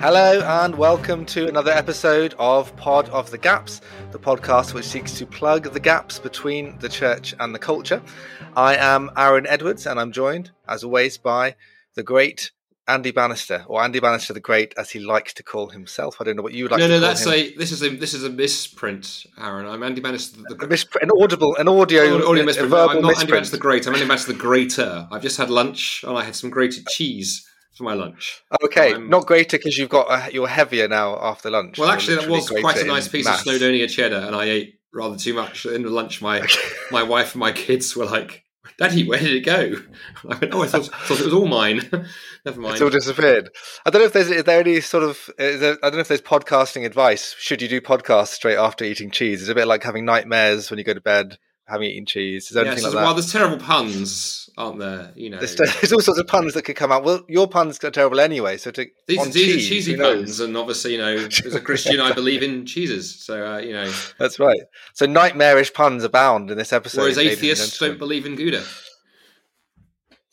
Hello and welcome to another episode of Pod of the Gaps, the podcast which seeks to plug the gaps between the church and the culture. I am Aaron Edwards and I'm joined, as always, by the great Andy Bannister, or Andy Bannister the Great, as he likes to call himself. I don't know what you would like no, to no, call that's him. a this is a this is a misprint, Aaron. I'm Andy Bannister. The, mispr- an audible, an audio, Audio- audio misprint. verbal I'm not Andy. Bannister the Great. I'm Andy Bannister the Greater. I've just had lunch and I had some grated cheese for my lunch. Okay, I'm- not greater because you've got a, you're heavier now after lunch. Well, actually, that was quite a nice piece mass. of Snowdonia cheddar, and I ate rather too much. At the end of lunch, my my wife and my kids were like, "Daddy, where did it go?" I went, "Oh, I thought, thought it was all mine." Never mind. It's all disappeared. I don't know if there's is there any sort of is there, I don't know if there's podcasting advice. Should you do podcasts straight after eating cheese? It's a bit like having nightmares when you go to bed, having eaten cheese. Is there Yes, anything like well, there's terrible puns, aren't there? You know, There's, there's all sorts of puns that could come out. Well, your puns are terrible anyway. So to These, on these cheese, are cheesy puns, and obviously, you know, as a Christian, I believe in cheeses. So, uh, you know, That's right. So nightmarish puns abound in this episode. whereas atheists don't believe in Gouda.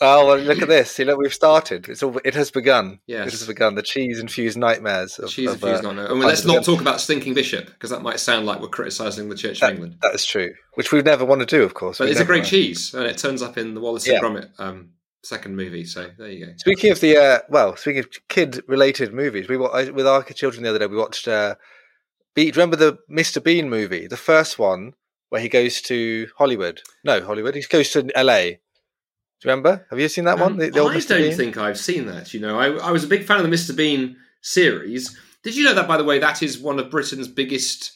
Oh well, look at this. You know, we've started. It's all. It has begun. Yes. It has begun. The cheese-infused nightmares. Of, Cheese of, infused uh, on it. of And let's not talk about stinking bishop because that might sound like we're criticising the Church That- of England. That is true. Which we would never want to do, of course. But We'd it's a great wanna- cheese, and it turns up in the Wallace Yeah. and Gromit um, second movie. So there you go. Speaking of the uh, well, speaking of kid-related movies, we I- with our children the other day we watched. Uh, Be- do you remember the Mr. Bean movie, the first one where he goes to Hollywood? No, Hollywood. He goes to L.A. Do you remember? Have you seen that one? Um, The, the old I don't think I've seen that. You know, I, I was a big fan of the Mr. Bean series. Did you know that, by the way, that is one of Britain's biggest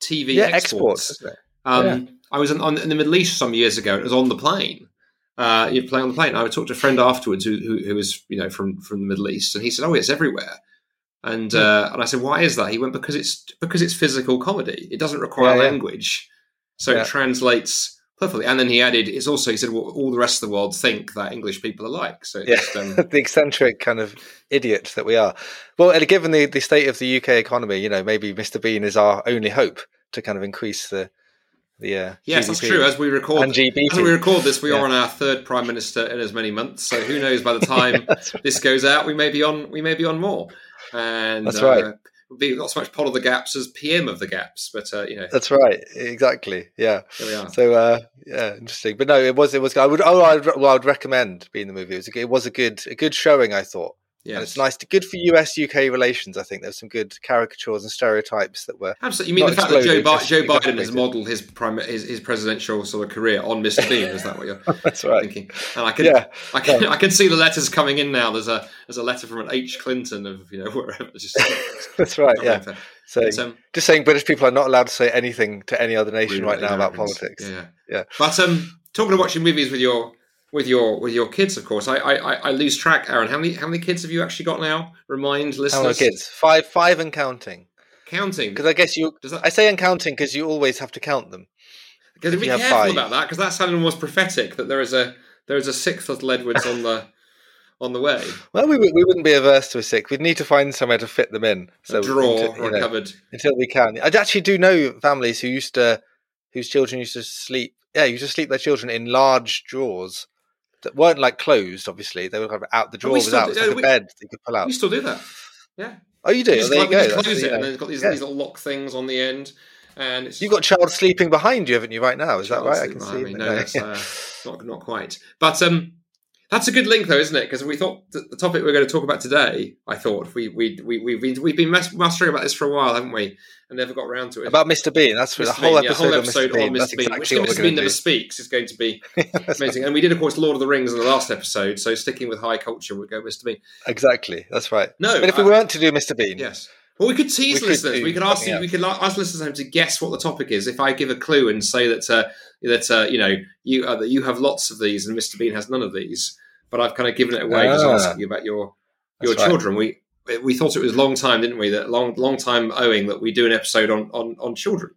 TV yeah, exports? exports. Um, I was on, on, in the Middle East some years ago. It was on the plane. Uh, you're playing on the plane. I would talk to a friend afterwards who, who, who was, you know, from, from the Middle East, and he said, "Oh, it's everywhere." And uh, and I said, "Why is that?" He went, "Because it's because it's physical comedy. It doesn't require Yeah, yeah. language, so Yeah. it translates perfectly." And then he added, "It's also," he said, well, "all the rest of the world think that English people are like." So Yeah. it's, um, the eccentric kind of idiot that we are. Well, and given the, the state of the UK economy, you know, maybe Mr. Bean is our only hope to kind of increase the the uh, yes, that's true. As we record, and as we record this, we Yeah. are on our third prime minister in as many months. So who knows? By the time right. this goes out, we may be on we may be on more. And That's uh, right. Be not so much pod of the gaps as PM of the gaps, but uh, you know, That's right. Exactly. Yeah. here we are. So uh, yeah, interesting. But no, it was it was. I would oh, I'd, well, I would recommend being the movie. It was a, it was a good a good showing. I thought. Yeah, And it's nice, to, good for US UK relations. I think there's some good caricatures and stereotypes that were. Absolutely. You mean the fact that Joe, Bi- Joe Biden has modelled his, prime, his his presidential sort of career on Mr. Bean? Is that what you're That's right. thinking? And I can Yeah. I can I can see the letters coming in now. There's a there's a letter from an H Clinton of you know wherever. Just That's right. Yeah. So um, just saying, British people are not allowed to say anything to any other nation really right now about politics. Yeah, Yeah. But um, talking of watching movies with your with your with your kids, of course, I I, I lose track. Aaron, how many how many kids have you actually got now? Remind listeners. How many kids? Five, five and counting. Counting. Because I guess you. Does that I say and counting because you always have to count them. Because If be you have careful five. about that, because that sounded almost prophetic that there is a there is a sixth little Edwards on the on the way. Well, we, we wouldn't be averse to a six. We'd need to find somewhere to fit them in. So a drawer until, you or a know, cupboard. until we can. I actually do know families who used to, whose children used to sleep. Yeah, used to sleep their children in large drawers that weren't like closed. Obviously, they were kind of out. The drawer was out. do- It's like a bed that you could pull out. We still do that. Yeah. Oh, you do. Just, there you close- we go. That's close the, it, and then it's got these, yeah. these little lock things on the end, and it's You've got child sleeping behind you, haven't you? Right now, is that right? I can see. me. No, uh, not not quite. But um, that's a good link, though, isn't it? Because we thought th- the topic we're going to talk about today. I thought we we we we've been we've been mas- mastering about this for a while, haven't we? And never got around to it. About Mr. Bean. That's Mr. the whole Bean, yeah, episode, whole on Mr. Bean. Mr. Bean, exactly which Mr. Bean never speaks is going to be amazing. And we did, of course, Lord of the Rings in the last episode. So sticking with high culture, we'll go Mr. Bean. Exactly. That's right. No, But if we uh, weren't to do Mr. Bean, Yes. Well, we could tease We could listeners. we could ask you, we could ask listeners home to guess what the topic is. If I give a clue and say that uh, that uh, you know you uh, that you have lots of these and Mr. Bean has none of these, but I've kind of given it away just Ah. asking you about your your That's right. children. We we thought it was a long time, didn't we? That long long time owing that we do an episode on on, on children.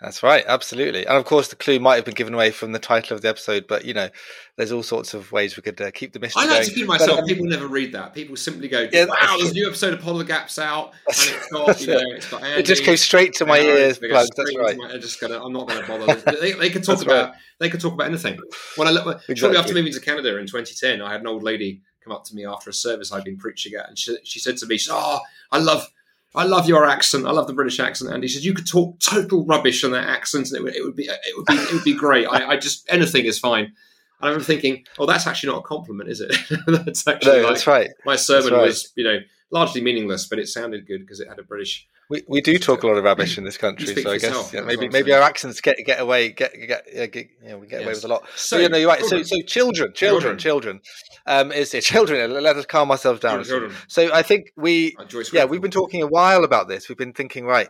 That's right, absolutely. And of course, the clue might have been given away from the title of the episode, but you know, there's all sorts of ways we could uh, keep the mystery I like going. to But, myself. um, people never read that. People simply go, Yeah, "Wow, there's a new episode of the Gaps out, and it's got you know, it. it's got Andy, it just goes straight to my ears plugged. That's right. my- I'm just gonna. I'm not going to bother. they, they could talk about. They could talk about anything. When I look, shortly after moving to Canada in 2010, I had an old lady come up to me after a service I'd been preaching at, and she, she said to me, she said, "Oh, I love." I love your accent. I love the British accent. And he said you could talk total rubbish on that accent, and it would, it would be it would be it would be great. I, I just anything is fine. And I remember thinking, oh, that's actually not a compliment, is it? that's actually no, like, that's right. My sermon right. was, you know, largely meaningless, but it sounded good because it had a British we, we do talk a lot of rubbish in this country, so I guess yeah, maybe maybe our accents get get away get get, yeah, get you know, we get away with a lot. So, So you know, you're right. So children. so children, children, children, um, is it children? Let us calm ourselves down. Children. So I think we yeah we've been talking a while about this. We've been thinking right.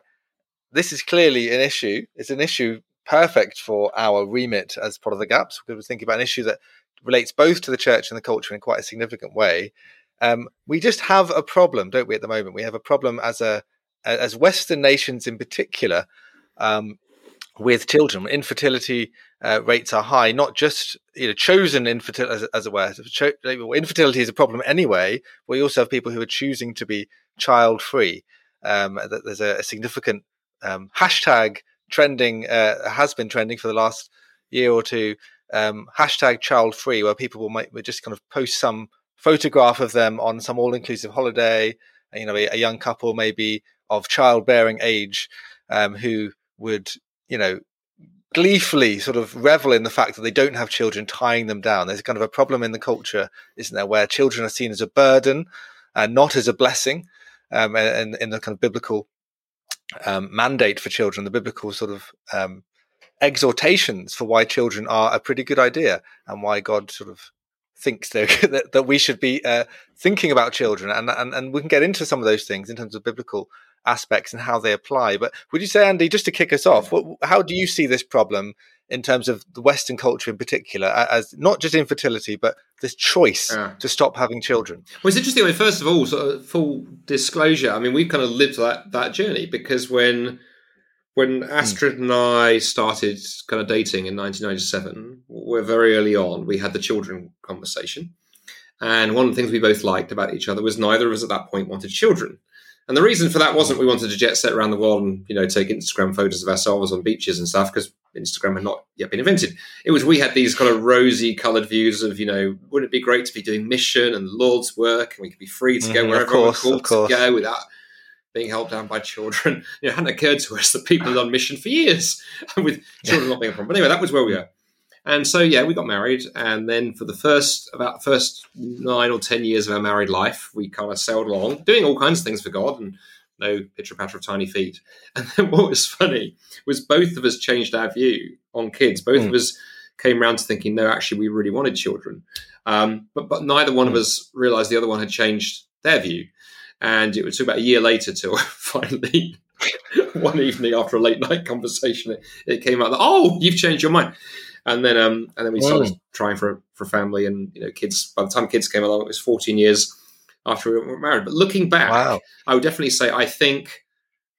This is clearly an issue. It's an issue perfect for our remit as pod of the gaps because we're thinking about an issue that relates both to the church and the culture in quite a significant way. Um, we just have a problem, don't we? At the moment, we have a problem as a as Western nations in particular um, with children. Infertility uh, rates are high, not just you know chosen infertility, as, as it were. Infertility is a problem anyway. But we also have people who are choosing to be child free. Um, there's a, a significant um, hashtag trending uh, has been trending for the last year or two. Um, hashtag child free, where people will, will just kind of post some photograph of them on some all inclusive holiday. You know, a, a young couple maybe of childbearing age um, who would, you know, gleefully sort of revel in the fact that they don't have children tying them down. There's kind of a problem in the culture, isn't there, where children are seen as a burden and not as a blessing. Um, and in the kind of biblical um, mandate for children, the biblical sort of um, exhortations for why children are a pretty good idea and why God sort of thinks that, that we should be uh, thinking about children. And, and, and we can get into some of those things in terms of biblical aspects and how they apply. But would you say, Andy, just to kick us off, what, how do you see this problem in terms of the Western culture in particular, as not just infertility, but this choice Yeah. to stop having children? Well, it's interesting. I mean, first of all, sort of full disclosure. I mean, we've kind of lived that that journey because when when hmm. Astrid and I started kind of dating in 1997, we're very early on. We had the children conversation, and one of the things we both liked about each other was neither of us at that point wanted children. And the reason for that wasn't we wanted to jet set around the world and you know take Instagram photos of ourselves on beaches and stuff because Instagram had not yet been invented. It was we had these kind of rosy coloured views of you know wouldn't it be great to be doing mission and Lord's work and we could be free to go mm-hmm, of wherever course, we're called to go without being held down by children. You know, it hadn't occurred to us that people had on mission for years with children not being a problem. But anyway, that was where we were. And so yeah, we got married, and then for the first about the first nine or ten years of our married life, we kind of sailed along, doing all kinds of things for God, and no pitcher patter of tiny feet. And then what was funny was both of us changed our view on kids. Both Mm. of us came around to thinking, no, actually, we really wanted children, um, but but neither one of Mm. us realised the other one had changed their view. And it took about a year later till finally, one evening after a late night conversation, it, it came out that oh, you've changed your mind. And then, um, and then we started trying for for family and you know kids. By the time kids came along, it was 14 years after we were married. But looking back, Wow. I would definitely say I think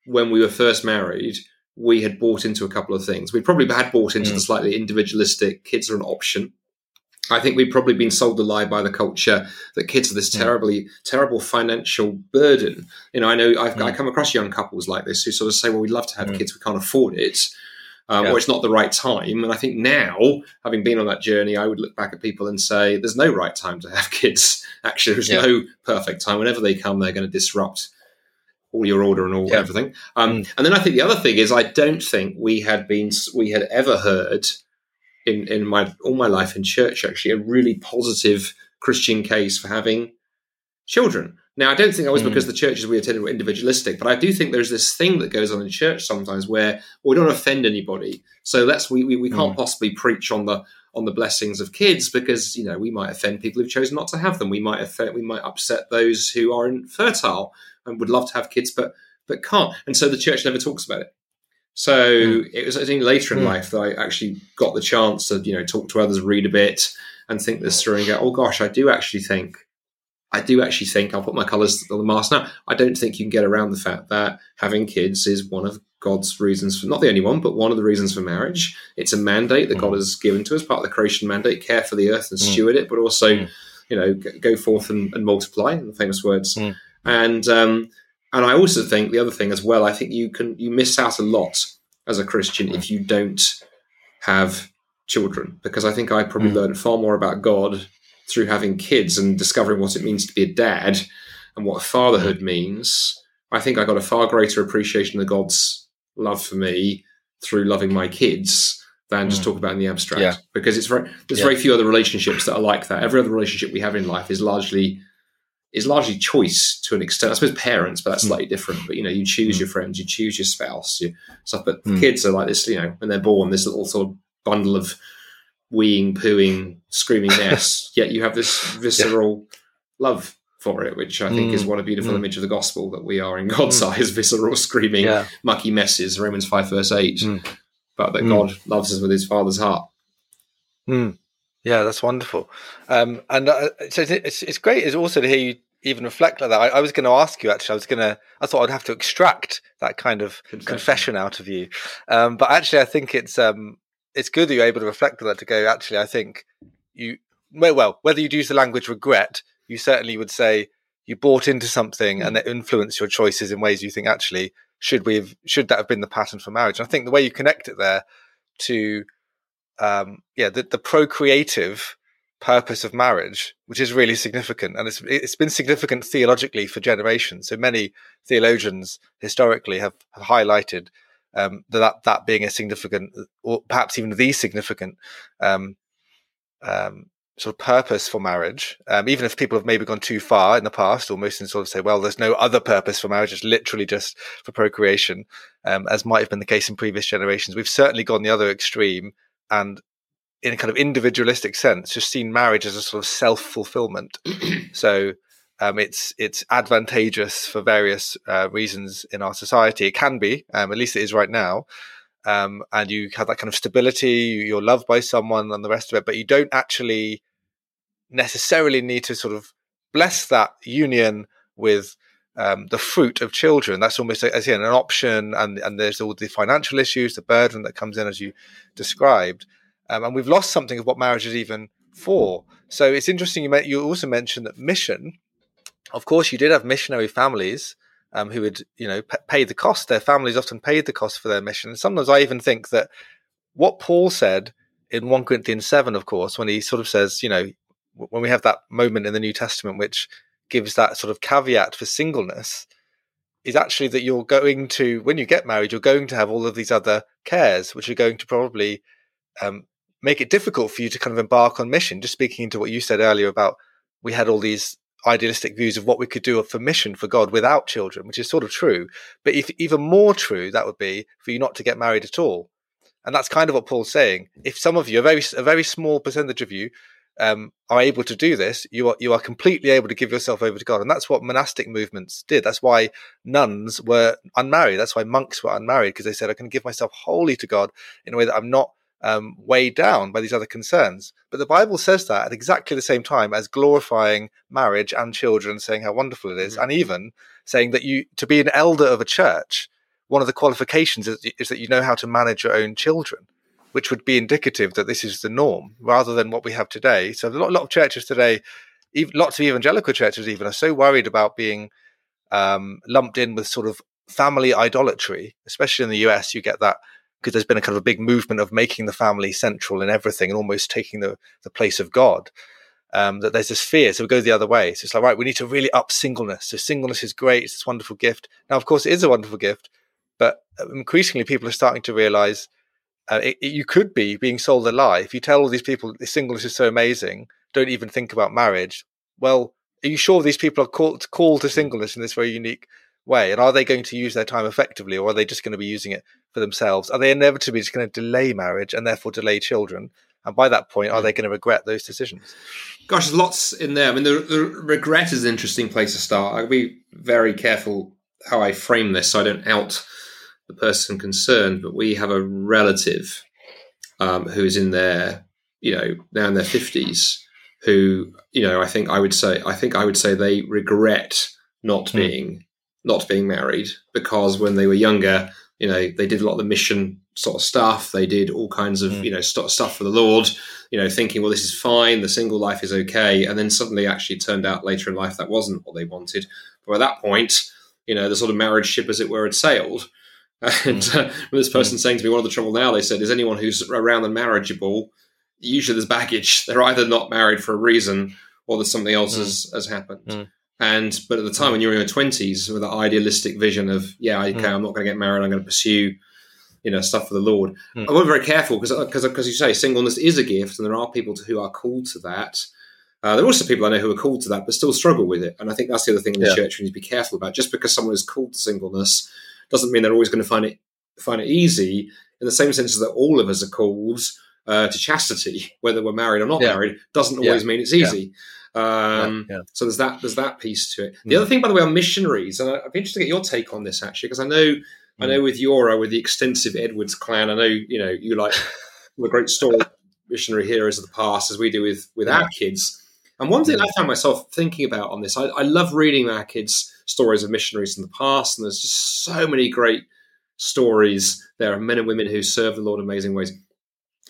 when we were first married, we had bought into a couple of things. We probably had bought into Mm. the slightly individualistic kids are an option. I think we've probably been sold the lie by the culture that kids are this Mm. terribly, terrible financial burden. You know, I know I've I Mm. come across young couples like this who sort of say, "Well, we'd love to have Mm. kids, we can't afford it." Um, Yeah. Or it's not the right time. And I think now, having been on that journey, I would look back at people and say, "There's no right time to have kids. Actually, there's Yeah. no perfect time. Whenever they come, they're going to disrupt all your order and all Yeah. everything. Um, Mm. And then I think the other thing is I don't think we had been we had ever heard in in my all my life in church actually a really positive Christian case for having children. Now I don't think that was Mm. because the churches we attended were individualistic, but I do think there's this thing that goes on in church sometimes where we don't offend anybody, so let's we we, we can't possibly preach on the on the blessings of kids because you know we might offend people who've chosen not to have them. We might offend, we might upset those who are infertile and would love to have kids but but can't. And so the church never talks about it. So it was I think later in Mm. life that I actually got the chance to you know talk to others, read a bit, and think this through and go, oh gosh, I do actually think. I do actually think I'll put my colours on the mast now. I don't think you can get around the fact that having kids is one of God's reasons for not the only one, but one of the reasons for marriage. It's a mandate that Mm. God has given to us, part of the creation mandate, care for the earth and Mm. steward it, but also, Mm. you know, go forth and, and multiply, in the famous words. Mm. And um, and I also think the other thing as well, I think you can you miss out a lot as a Christian if you don't have children, because I think I probably Mm. learned far more about God through having kids and discovering what it means to be a dad and what fatherhood means, I think I got a far greater appreciation of God's love for me through loving my kids than mm. just talk about in the abstract. Yeah. Because it's very there's yeah. very few other relationships that are like that. Every other relationship we have in life is largely is largely choice to an extent. I suppose parents, but that's hmm. slightly mm. different. But you know, you choose mm. your friends, you choose your spouse, you stuff. But mm. kids are like this, you know, when they're born, this little sort of bundle of weeing, pooing, screaming mess. yet you have this visceral yeah. love for it, which I think is hmm. what a beautiful hmm. image of the gospel that we are in God's eyes, visceral, screaming, yeah. mucky messes. Romans five verse eight. But that God loves us with His Father's heart. Yeah, that's wonderful. Um, and uh, so it's it's great. It's also to hear you even reflect like that. I, I was going to ask you actually. I was going to. I thought I'd have to extract that kind of confession, confession out of you. Um, but actually, I think it's um, it's good that you're able to reflect on that. To go, actually, I think you well, well, whether you'd use the language regret, you certainly would say you bought into something and it influenced your choices in ways you think actually should we have should that have been the pattern for marriage. And I think the way you connect it there to um, yeah, the, the procreative purpose of marriage, which is really significant, and it's it's been significant theologically for generations. So many theologians historically have, have highlighted um, that that being a significant, or perhaps even the significant um, um, sort of purpose for marriage. Um, even if people have maybe gone too far in the past, almost and sort of say, well, there's no other purpose for marriage; it's literally just for procreation, um, as might have been the case in previous generations. We've certainly gone the other extreme and in a kind of individualistic sense, just seen marriage as a sort of self fulfillment. so um, it's it's advantageous for various uh, reasons in our society. It can be, um, at least it is right now. Um, and you have that kind of stability. You're loved by someone, and the rest of it, but you don't actually necessarily need to sort of bless that union with um, the fruit of children. That's almost as an option, and and there's all the financial issues, the burden that comes in as you described, um, and we've lost something of what marriage is even for. So it's interesting. You you also mentioned that mission. Of course, you did have missionary families um, who would you know p- pay the cost. Their families often paid the cost for their mission. And sometimes I even think that what Paul said in one Corinthians seven, of course, when he sort of says, you know, when we have that moment in the New Testament, which gives that sort of caveat for singleness is actually that you're going to when you get married you're going to have all of these other cares which are going to probably um, make it difficult for you to kind of embark on mission. Just speaking into what you said earlier about we had all these idealistic views of what we could do for mission for god without children which is sort of true. But if even more true that would be for you not to get married at all. And that's kind of what paul's saying. If some of you a very a very small percentage of you um, are able to do this, you are you are completely able to give yourself over to God, and that's what monastic movements did. That's why nuns were unmarried. That's why monks were unmarried because they said, "I can give myself wholly to God in a way that I'm not um, weighed down by these other concerns." But the Bible says that at exactly the same time as glorifying marriage and children, saying how wonderful it is, mm-hmm. and even saying that you to be an elder of a church, one of the qualifications is, is that you know how to manage your own children which would be indicative that this is the norm rather than what we have today. So a lot, lot of churches today, even, lots of evangelical churches even are so worried about being um, lumped in with sort of family idolatry, especially in the US. You get that because there's been a kind of a big movement of making the family central in everything and almost taking the, the place of God. Um, that there's this fear. So we go the other way. So it's like, right, we need to really up singleness. So singleness is great. It's this wonderful gift. Now, of course, it is a wonderful gift, but increasingly people are starting to realize uh, it, it, you could be being sold a lie if you tell all these people singleness is so amazing. Don't even think about marriage. Well, are you sure these people are called called to singleness in this very unique way? And are they going to use their time effectively, or are they just going to be using it for themselves? Are they inevitably just going to delay marriage and therefore delay children? And by that point, are they going to regret those decisions? Gosh, there's lots in there. I mean, the, the regret is an interesting place to start. I'll be very careful how I frame this so I don't out the person concerned, but we have a relative um, who is in their, you know, now in their fifties, who, you know, I think I would say, I think I would say they regret not mm. being not being married because when they were younger, you know, they did a lot of the mission sort of stuff. They did all kinds of, mm. you know, st- stuff for the Lord, you know, thinking, well, this is fine. The single life is okay. And then suddenly actually turned out later in life that wasn't what they wanted. But at that point, you know, the sort of marriage ship, as it were, had sailed. And mm. uh, this person mm. saying to me, one of the trouble now, they said, is anyone who's around and marriageable usually there's baggage. They're either not married for a reason or there's something else Mm. has, has happened. Mm. And but at the time when you're in your twenties with that idealistic vision of yeah, okay, Mm. I'm not going to get married. I'm going to pursue you know stuff for the Lord. Mm. I was very careful because because because you say singleness is a gift, and there are people to, who are called to that. Uh, there are also people I know who are called to that, but still struggle with it. And I think that's the other thing in the Yeah. church we need to be careful about. Just because someone is called to singleness doesn't mean they're always going to find it find it easy. In the same sense as that all of us are called uh, to chastity, whether we're married or not Yeah. married, doesn't Yeah. always mean it's easy. Um, yeah, yeah. So there's that there's that piece to it. The Mm. other thing, by the way, on missionaries, and I'd be interested to get your take on this actually, because I know I Mm. know with Yora, with the extensive Edwards clan, I know you know you like the great story missionary heroes of the past as we do with with our kids. And one thing Mm. I found myself thinking about on this, I, I love reading our kids' stories of missionaries in the past, and there's just so many great stories. There are men and women who serve the Lord in amazing ways.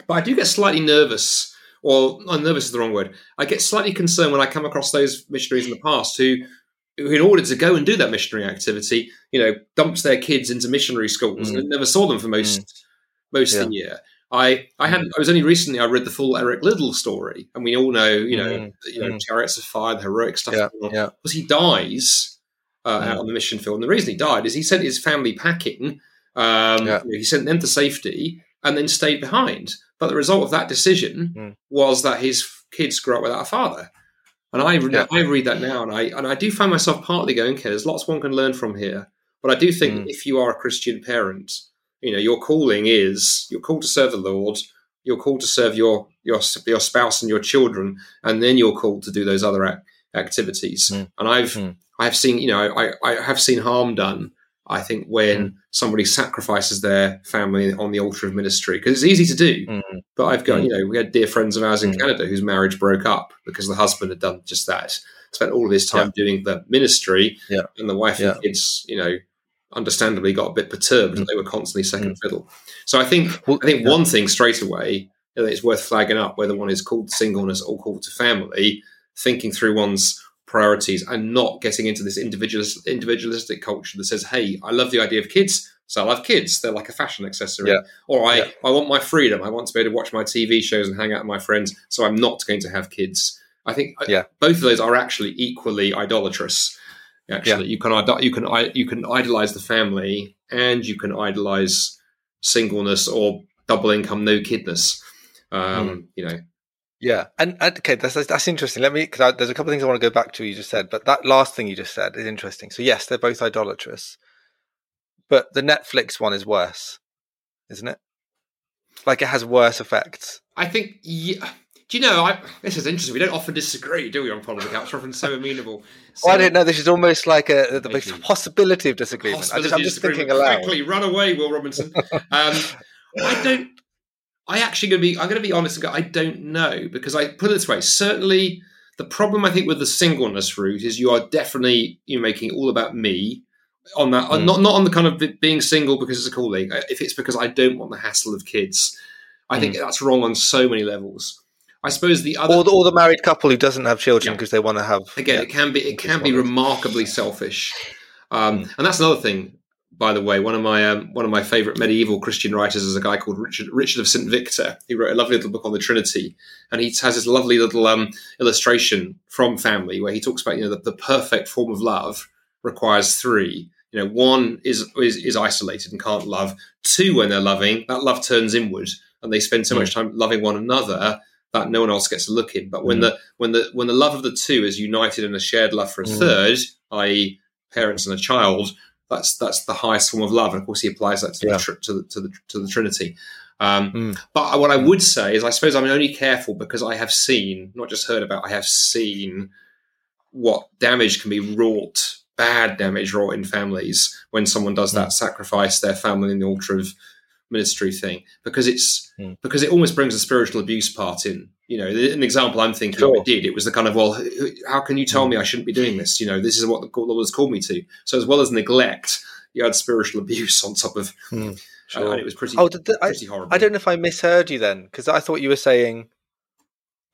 But I do get slightly nervous, or not nervous is the wrong word. I get slightly concerned when I come across those missionaries in the past who, who in order to go and do that missionary activity, you know, dumps their kids into missionary schools Mm. and never saw them for most most of the year. I I had I was only recently I read the full Eric Liddell story, and we all know you know Mm. you know Mm. chariots of fire, the heroic stuff. Yeah, yeah. Because he dies uh, Mm. out on the mission field, and the reason he died is he sent his family packing. Um, Yeah. you know, he sent them to safety and then stayed behind. But the result of that decision Mm. was that his kids grew up without a father. And I Yeah. I read that now, and I and I do find myself partly going, okay, there's lots one can learn from here. But I do think Mm. if you are a Christian parent, you know your calling is you're called to serve the Lord. You're called to serve your your your spouse and your children, and then you're called to do those other ac- activities. Mm. And I've Mm. I've seen you know I I have seen harm done. I think when Mm. somebody sacrifices their family on the altar of ministry because it's easy to do. Mm. But I've got Mm. you know we had dear friends of ours in Mm. Canada whose marriage broke up because the husband had done just that. Spent all of his time doing the ministry, Yeah. and the wife Yeah. and kids, you know, understandably got a bit perturbed Mm. and they were constantly second fiddle. So I think Well, I think yeah. one thing straight away that it's worth flagging up whether one is called to singleness or called to family, thinking through one's priorities and not getting into this individualist, individualistic culture that says, "Hey, I love the idea of kids." So I'll have kids. They're like a fashion accessory. Yeah. Or I, Yeah. I want my freedom. I want to be able to watch my TV shows and hang out with my friends. So I'm not going to have kids. I think uh, Yeah. both of those are actually equally idolatrous. Actually, you can you can you can idolize the family and you can idolize singleness or double income, no kidness. Um, You know, Yeah, and, and okay, that's that's interesting. Let me because there's a couple of things I want to go back to. You just said, but that last thing you just said is interesting. So yes, they're both idolatrous, but the Netflix one is worse, isn't it? Like it has worse effects. I think. Yeah, do you know? I, this is interesting. We don't often disagree, do we? On politics, we're often so amenable. Well, I So- didn't know this is almost like a the Maybe. possibility of disagreement. I just, I'm Possibility just thinking aloud. Quickly, run away, Will Robinson. Um, I don't. I actually going to be. I'm going to be honest and go. I don't know because I put it this way. Certainly, the problem I think with the singleness route is you are definitely you making it all about me on that. Mm. Not not on the kind of being single because it's a calling. Uh, If it's because I don't want the hassle of kids, I think that's wrong on so many levels. I suppose the other Or the, or the married couple who doesn't have children Yeah. because they want to have again yeah. it can be it can be one of those. remarkably selfish um, Mm. and that's another thing by the way one of my um, one of my favorite medieval christian writers is a guy called richard richard of st victor he wrote a lovely little book on the trinity and he has this lovely little um, illustration from family where he talks about you know the, the perfect form of love requires three you know one is, is is isolated and can't love two when they're loving that love turns inward and they spend so Mm. much time loving one another that no one else gets a look in but when Mm. the when the when the love of the two is united in a shared love for a Mm. third, i.e., parents and a child, that's that's the highest form of love. And of course, he applies that to, Yeah. the, tr- to the to the to the Trinity. Um, Mm. But what I would say is, I suppose I'm only careful because I have seen, not just heard about, I have seen what damage can be wrought, bad damage wrought in families when someone does that, sacrifice their family in the altar of ministry thing, because it's Mm. because it almost brings the spiritual abuse part in. You know, an example I'm thinking Sure. of it did. It was the kind of well, how can you tell me I shouldn't be doing this? You know, this is what the Lord has called me to. So as well as neglect, you had spiritual abuse on top of, Hmm, uh, and it was pretty, Oh, the, I, pretty horrible. I don't know if I misheard you then because I thought you were saying.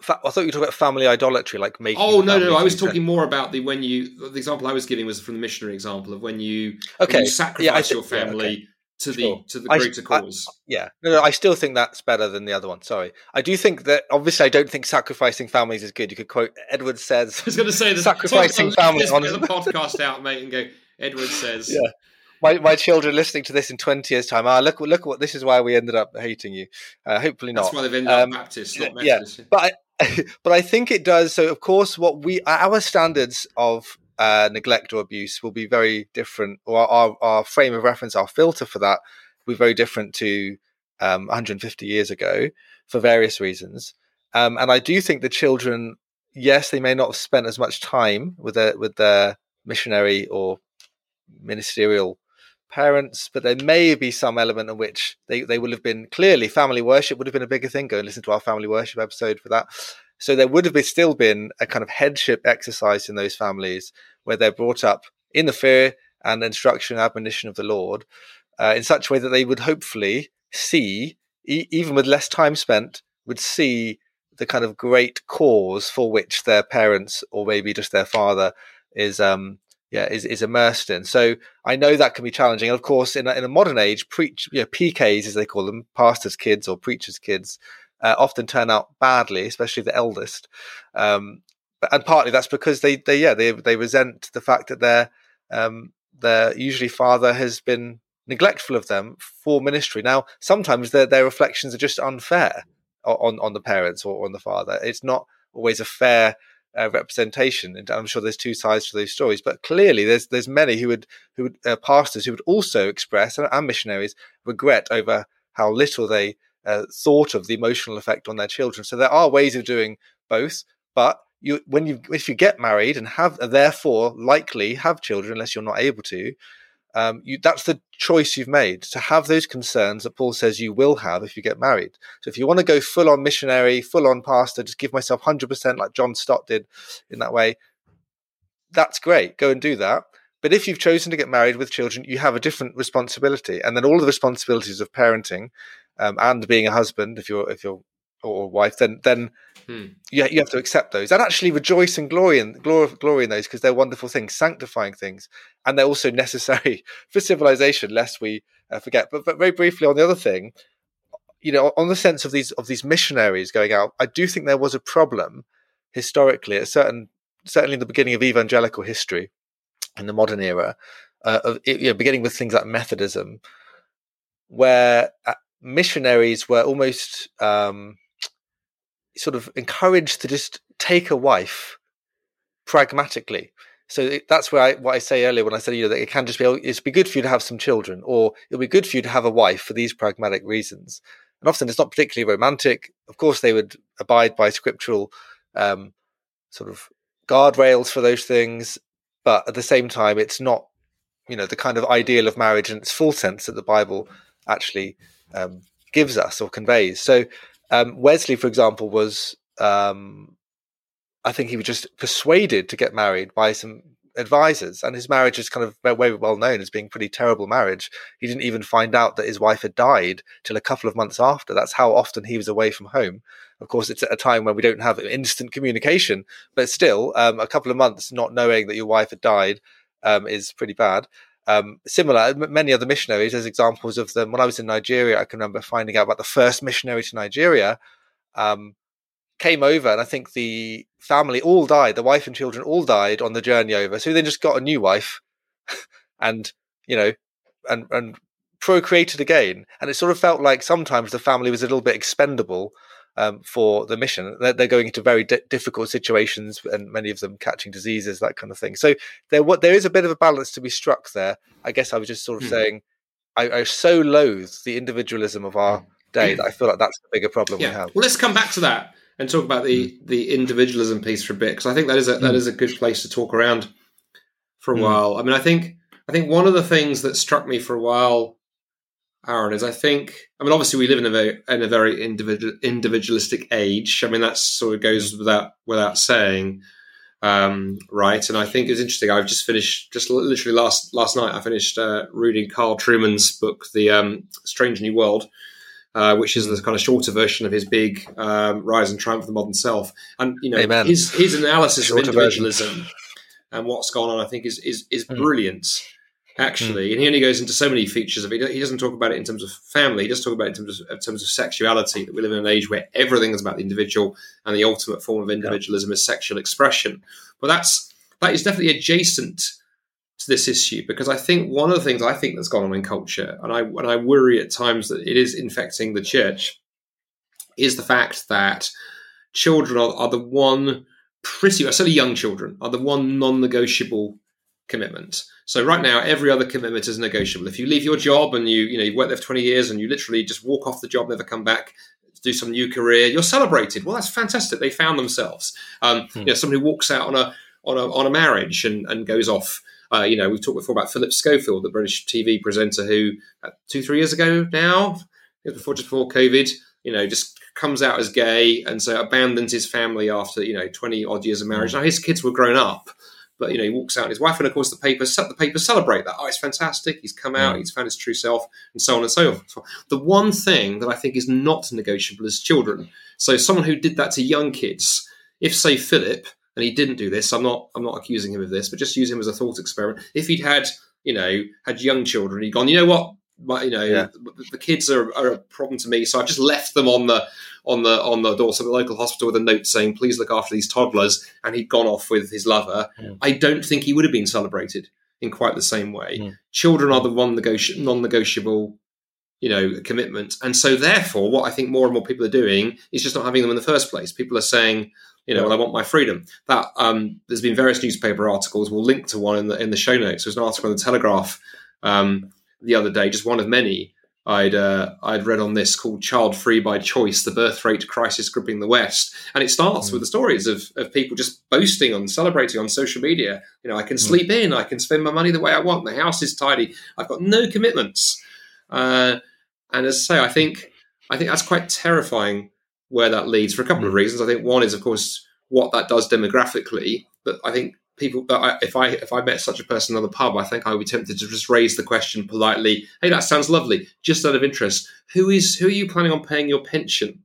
Fa- I thought you were talking about family idolatry, like making. Oh no, no, no! I was talking more about the when you. The example I was giving was from the missionary example of when you, Okay, when you sacrifice yeah, I thi- your yeah, family to Sure. the to the I- greater I- cause. Yeah, no, no, I still think that's better than the other one. Sorry, I do think that obviously I don't think sacrificing families is good. You could quote Edward says, I was going to say. Sacrificing so I'm gonna family leave this on- the podcast out, mate, and go. Edward says, Yeah. "My my children listening to this in twenty years' time, ah, look look what this is why we ended up hating you." Uh, hopefully not. "That's why they've ended up Um, Baptist, not yeah, Methodist." but I, but I think it does. So of course, what we our standards of uh, neglect or abuse will be very different, or our, our frame of reference, our filter for that will be very different to um, 150 years ago for various reasons. Um, and I do think the children, yes, they may not have spent as much time with their with their missionary or ministerial parents, but there may be some element in which they, they will have been clearly family worship would have been a bigger thing. Go and listen to our family worship episode for that. So there would have been, still been a kind of headship exercise in those families where they're brought up in the fear and instruction and admonition of the Lord uh, in such a way that they would hopefully see, e- even with less time spent, would see the kind of great cause for which their parents or maybe just their father is um yeah is, is immersed in. So I know that can be challenging. And of course, in a, in a modern age, preach you know, PKs as they call them, pastors' kids or preachers' kids, uh, often turn out badly, especially the eldest. Um, but, and partly that's because they they yeah they they resent the fact that their um, their usually father has been neglectful of them for ministry. Now sometimes their their reflections are just unfair on on the parents or on the father. It's not always a fair uh, representation, and I'm sure there's two sides to those stories. But clearly, there's there's many who would who would uh, pastors who would also express and, and missionaries regret over how little they uh, thought of the emotional effect on their children. So there are ways of doing both, but you when you if you get married and have therefore likely have children unless you're not able to. Um, you, that's the choice you've made to have those concerns that Paul says you will have if you get married. So if you want to go full on missionary, full on pastor, just give myself 100% like John Stott did in that way, that's great. Go and do that. But if you've chosen to get married with children, you have a different responsibility. And then all the responsibilities of parenting um, and being a husband, if you're, if you're, or wife, then, then Hmm. you, you have to accept those and actually rejoice and glory in, glory, glory in those because they're wonderful things, sanctifying things. And they're also necessary for civilization, lest we uh, forget. But, but very briefly on the other thing, you know, on the sense of these of these missionaries going out, I do think there was a problem historically at certain certainly in the beginning of evangelical history in the modern era, uh, of you know, beginning with things like Methodism, where uh, missionaries were almost um, sort of encouraged to just take a wife pragmatically. So that's where I, what I say earlier when I said, you know, that it can just be, oh, it's be good for you to have some children, or it'll be good for you to have a wife for these pragmatic reasons. And often it's not particularly romantic. Of course, they would abide by scriptural um, sort of guardrails for those things, but at the same time, it's not, you know, the kind of ideal of marriage in its full sense that the Bible actually um, gives us or conveys. So um, Wesley, for example, was um, I think he was just persuaded to get married by some advisors, and his marriage is kind of very, well known as being pretty terrible marriage. He didn't even find out that his wife had died till a couple of months after. That's how often he was away from home. Of course, it's at a time when we don't have instant communication, but still, um, a couple of months not knowing that your wife had died um, is pretty bad. Um, similar, many other missionaries, as examples of them. When I was in Nigeria, I can remember finding out about the first missionary to Nigeria. Um, came over, and I think the family all died. The wife and children all died on the journey over. So he then just got a new wife, and you know, and and procreated again. And it sort of felt like sometimes the family was a little bit expendable um, for the mission. They're, they're going into very di- difficult situations, and many of them catching diseases, that kind of thing. So there, what there is a bit of a balance to be struck there. I guess I was just sort of Hmm. saying, I, I so loathe the individualism of our day that I feel like that's the bigger problem we have. Well, let's come back to that and talk about the the individualism piece for a bit because I think that is a Mm. is a good place to talk around for a Mm. while. I mean, I think I think one of the things that struck me for a while, Aaron, is I think I mean obviously we live in a very in a very individual individualistic age. I mean that sort of goes without without saying. Um, right, and I think it's interesting. I've just finished, just literally last last night. I finished uh, reading Carl Trueman's book, The um, Strange New World, uh, which is the kind of shorter version of his big um, Rise and Triumph of the Modern Self. And you know, Amen. his his analysis of version. individualism and what's gone on, I think, is is is Mm. Actually, mm. and he only goes into so many features of it. He doesn't talk about it in terms of family. He doesn't talk about it in terms of, in terms of sexuality. That we live in an age where everything is about the individual, and the ultimate form of individualism yeah. is sexual expression. But that's that is definitely adjacent to this issue because I think one of the things I think that's gone on in culture, and I and I worry at times that it is infecting the church, is the fact that children are, are the one pretty, certainly young children, are the one non-negotiable commitment. So right now, every other commitment is negotiable. If you leave your job and you you know you've worked there for twenty years and you literally just walk off the job, never come back, do some new career, you're celebrated. Well, that's fantastic. They found themselves. Um, hmm. You know, somebody walks out on a on a on a marriage and and goes off. Uh, you know, we've talked before about Philip Schofield, the British TV presenter who uh, two three years ago now, before just before COVID, you know, just comes out as gay and so abandons his family after you know twenty odd years of marriage. Hmm. Now his kids were grown up but you know, he walks out and his wife, and of course, the paper the paper celebrate that. Oh, it's fantastic! He's come out, mm. he's found his true self, and so on and so forth. The one thing that I think is not negotiable is children. So, someone who did that to young kids, if say Philip, and he didn't do this, I'm not I'm not accusing him of this, but just use him as a thought experiment. If he'd had you know had young children, he'd gone, you know what, you know, yeah. the, the, kids are, are, a problem to me, so I've just left them on the on the on the door of the local hospital with a note saying, "Please look after these toddlers." And he'd gone off with his lover. Mm. I don't think he would have been celebrated in quite the same way. Mm. Children are the one negoti- non-negotiable, you know, commitment, and so therefore, what I think more and more people are doing is just not having them in the first place. People are saying. You know, well, I want my freedom. That um, there's been various newspaper articles. We'll link to one in the in the show notes. There's an article in the Telegraph um, the other day, just one of many, I'd uh, I'd read on this called "Child Free by Choice: The Birth Rate Crisis Gripping the West," and it starts mm. with the stories of, of people just boasting and celebrating on social media. You know, I can mm. sleep in, I can spend my money the way I want, the house is tidy, I've got no commitments. Uh, and as I say, I think I think that's quite terrifying where that leads for a couple mm. of reasons. I think one is, of course, what that does demographically, but I think people I, if I if I met such a person in the pub, I think I would be tempted to just raise the question politely. Hey, that sounds lovely. Just out of interest, who is who are you planning on paying your pension?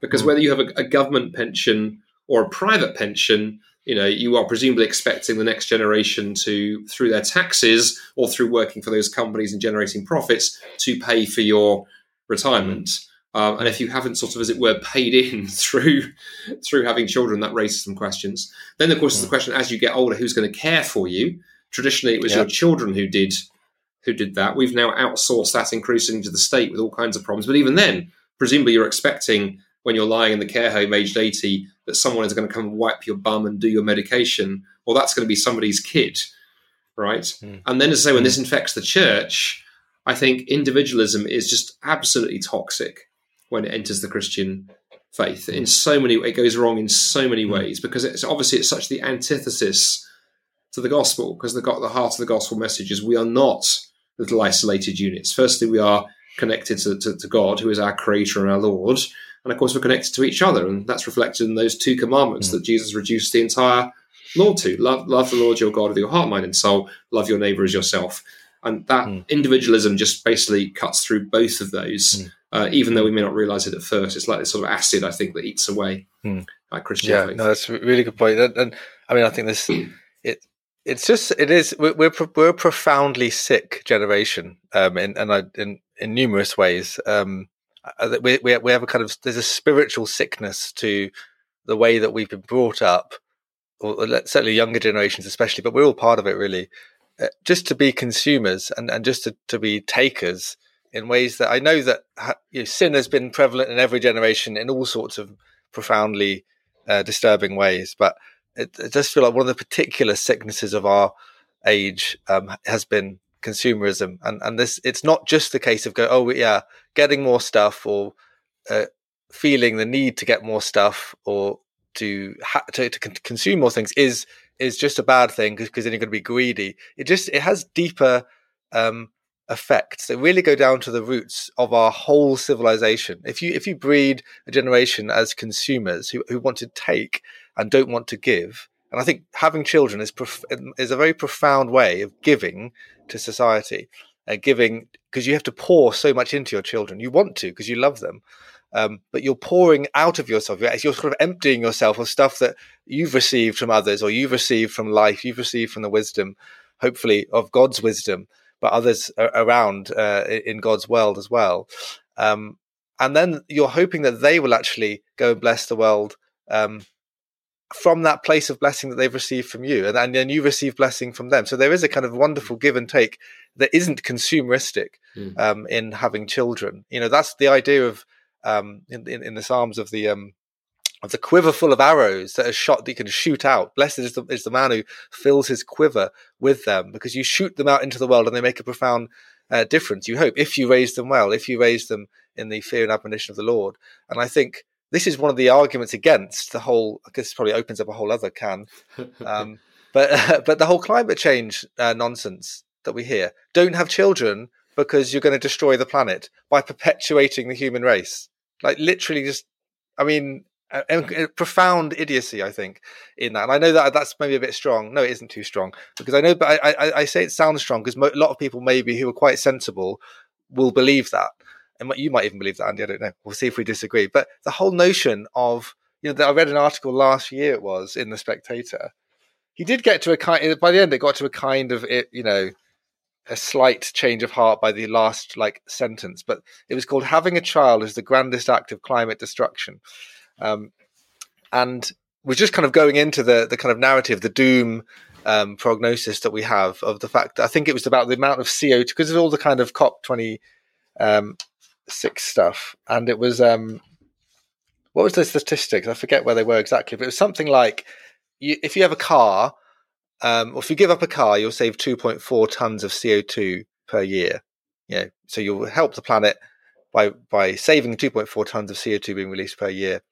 Because mm. whether you have a, a, government pension or a private pension, you know you are presumably expecting the next generation to, through their taxes or through working for those companies and generating profits, to pay for your retirement. Um, and if you haven't sort of, as it were, paid in through through having children, that raises some questions. Then, of course, mm. the question as you get older, who's going to care for you? Traditionally, it was your children who did who did that. We've now outsourced that increasingly to the state with all kinds of problems. But even then, presumably, you're expecting when you're lying in the care home aged 80 that someone is going to come and wipe your bum and do your medication. Well, that's going to be somebody's kid, right? Mm. And then, as I say, when mm. this infects the church, I think individualism is just absolutely toxic when it enters the Christian faith. In so many, it goes wrong in so many hmm. ways because it's obviously it's such the antithesis to the gospel because the the heart of the gospel message is we are not little isolated units. Firstly, we are connected to, to, to God, who is our Creator and our Lord, and of course we're connected to each other, and that's reflected in those two commandments mm. that Jesus reduced the entire law to: love, love the Lord your God with your heart, mind, and soul. Love your neighbor as yourself. And that mm. individualism just basically cuts through both of those. Mm uh, even though we may not realize it at first. It's like this sort of acid, I think, that eats away hmm. at Christian yeah, no, that's a really good point. And, and, I mean, I think this it it's just it is we're we're, we're a profoundly sick generation, um, in, and I, in in numerous ways. Um, we, we we have a kind of there's a spiritual sickness to the way that we've been brought up, or certainly younger generations especially, but we're all part of it really. Uh, just to be consumers and, and just to, to be takers in ways that I know that you know, sin has been prevalent in every generation in all sorts of profoundly uh, disturbing ways. But it, it, does feel like one of the particular sicknesses of our age um, has been consumerism, and and this it's not just the case of go oh yeah getting more stuff or uh, feeling the need to get more stuff or to ha- to, to consume more things is is just a bad thing because then you're going to be greedy. It just it has deeper um, effects that really go down to the roots of our whole civilization. If you if you breed a generation as consumers who, who want to take and don't want to give, and I think having children is prof- is a very profound way of giving to society, uh, giving because you have to pour so much into your children. You want to because you love them. Um, but you're pouring out of yourself. You're, you're sort of emptying yourself of stuff that you've received from others, or you've received from life, you've received from the wisdom hopefully of God's wisdom, but others around uh, in God's world as well. Um, and then you're hoping that they will actually go and bless the world um, from that place of blessing that they've received from you, and, and then you receive blessing from them. So there is a kind of wonderful give and take that isn't consumeristic mm. um, in having children. You know, that's the idea of um, in, in, in the Psalms of the of the quiver full of arrows that are shot that you can shoot out. Blessed is the, is the man who fills his quiver with them, because you shoot them out into the world and they make a profound uh, difference. You hope if you raise them well, if you raise them in the fear and admonition of the Lord. And I think this is one of the arguments against the whole. I guess probably opens up a whole other can, um, but uh, but the whole climate change uh, nonsense that we hear. Don't have children because you're going to destroy the planet by perpetuating the human race. Like literally, just I mean, a, a profound idiocy. I think in that, and I know that that's maybe a bit strong. No, it isn't too strong because I know, but I I, I say it sounds strong because mo- a lot of people maybe who are quite sensible will believe that and you might even believe that, Andy. I don't know. We'll see if we disagree. But the whole notion of you know, I read an article last year. It was in the Spectator. He did get to a kind. By the end, it got to a kind of it. You know, a slight change of heart by the last like sentence. But it was called "Having a Child is the grandest act of climate destruction," um, and we're just kind of going into the the kind of narrative, the doom um, prognosis that we have of the fact. that I think it was about the amount of CO two because of all the kind of COP twenty um, six stuff, and it was um, what was the statistics? I forget where they were exactly, but it was something like you, if you have a car, um, or if you give up a car, you'll save two point four tons of CO two per year. Know, so you'll help the planet by by saving two point four tons of CO two being released per year.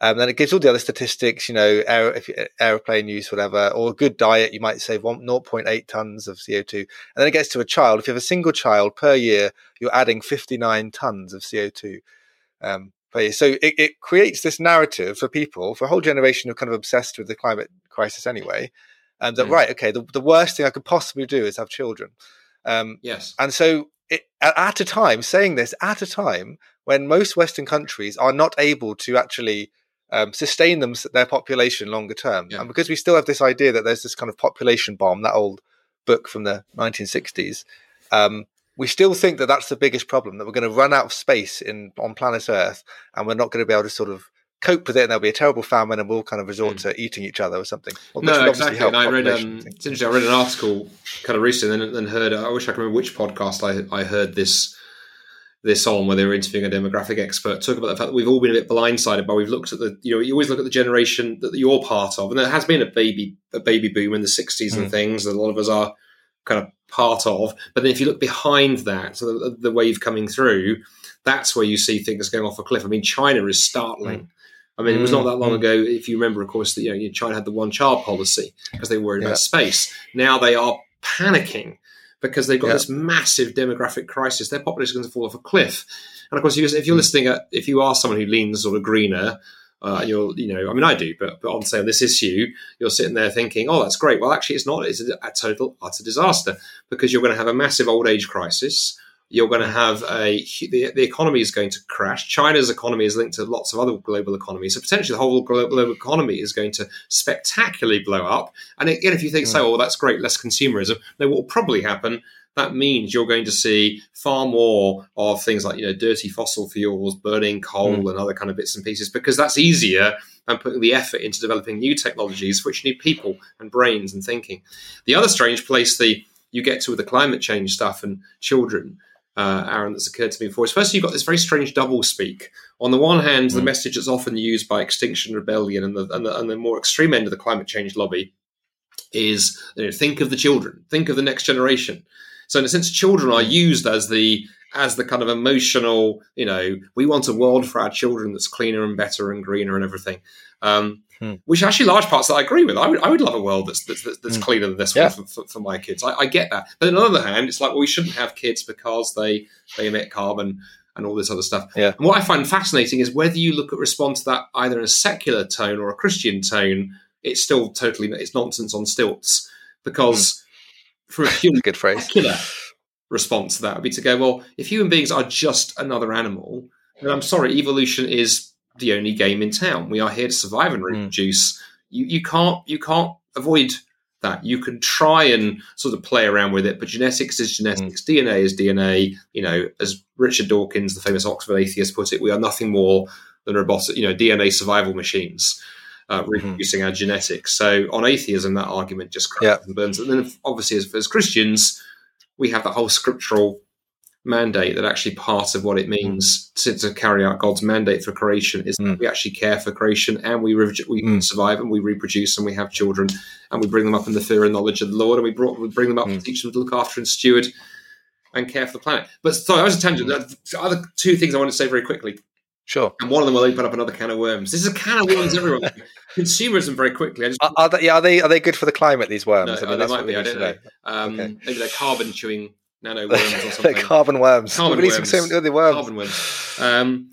Um, then it gives all the other statistics, you know, aer- if, aeroplane use, whatever, or a good diet, you might save one, 0.8 tons of CO2. And then it gets to a child. If you have a single child per year, you're adding 59 tons of CO2 um, per year. So it, it creates this narrative for people, for a whole generation who are kind of obsessed with the climate crisis anyway, and um, that, mm. right, okay, the, the worst thing I could possibly do is have children. Um, yes. And so it, at a time, saying this at a time when most Western countries are not able to actually um, sustain them their population longer term. Yeah. And because we still have this idea that there's this kind of population bomb, that old book from the 1960s, um, we still think that that's the biggest problem that we're going to run out of space in on planet Earth, and we're not going to be able to sort of cope with it. And there'll be a terrible famine, and we'll kind of resort mm. to eating each other or something. Well, no, exactly. And I read, um, it's interesting. I read an article kind of recently, and then heard. I wish I could remember which podcast I, I heard this this on where they were interviewing a demographic expert, talk about the fact that we've all been a bit blindsided by we've looked at the you know you always look at the generation that you're part of, and there has been a baby a baby boom in the '60s mm. and things that a lot of us are kind of part of. But then if you look behind that, so the, the wave coming through, that's where you see things going off a cliff. I mean, China is startling. Mm. I mean, it was not that long mm. ago. If you remember, of course, that you know China had the one-child policy because they were worried yeah. about space. Now they are panicking because they've got yeah. this massive demographic crisis. Their population is going to fall off a cliff. And of course, if you're hmm. listening, at, if you are someone who leans sort of greener, uh, you're, you know, I mean, I do, but but on say on this issue, you're sitting there thinking, oh, that's great. Well, actually, it's not. It's a, a total utter disaster because you're going to have a massive old age crisis you're going to have a the, the economy is going to crash. China's economy is linked to lots of other global economies, so potentially the whole global economy is going to spectacularly blow up. And again, if you think, mm. so, oh, that's great, less consumerism. No, what will probably happen? That means you're going to see far more of things like you know dirty fossil fuels, burning coal, mm. and other kind of bits and pieces because that's easier than putting the effort into developing new technologies, which need people and brains and thinking. The other strange place the you get to with the climate change stuff and children uh, Aaron, that's occurred to me before. Especially, you've got this very strange double speak. On the one hand, mm. the message that's often used by Extinction Rebellion and the, and the, and the more extreme end of the climate change lobby is you know, think of the children, think of the next generation. So, in a sense, children are used as the as the kind of emotional, you know, we want a world for our children that's cleaner and better and greener and everything. Um, hmm. Which actually, large parts that I agree with. I would, I would love a world that's that's, that's hmm. cleaner than this yeah. one for, for, for, my kids. I, I, get that, but on the other hand, it's like well, we shouldn't have kids because they they emit carbon and all this other stuff. Yeah. And what I find fascinating is whether you look at response to that either in a secular tone or a Christian tone, it's still totally it's nonsense on stilts because hmm. for a human good phrase. Secular, response to that would be to go, well, if human beings are just another animal, then I'm sorry, evolution is the only game in town. We are here to survive and hmm. reproduce. Mm. You, you can't you can't avoid that. You can try and sort of play around with it, but genetics is genetics, mm. DNA is DNA. You know, as Richard Dawkins, the famous Oxford atheist, put it, we are nothing more than robotic, you know, DNA survival machines. Uh, mm-hmm. reproducing mm-hmm. our genetics. So on atheism, that argument just cracks yeah. and burns. And then obviously, as, as Christians, we have that whole scriptural mandate that actually part of what it means mm. to, to, carry out God's mandate for creation is mm. that we actually care for creation and we re- we mm. survive and we reproduce and we have children and we bring them up in the fear and knowledge of the Lord and we, brought, we bring them up mm. to teach them to look after and steward and care for the planet. But sorry, I was a tangent. The other two things I want to say very quickly. Sure. And one of them will open up another can of worms. This is a can of worms, everyone. Consumerism, very quickly. Just... Are, are, they, yeah, are they are they good for the climate? These worms? No, I mean, they might be. I don't know. Um, okay. Maybe they're carbon chewing nano worms or something. carbon worms. Carbon releasing worms. so many other worms. Carbon worms. Um,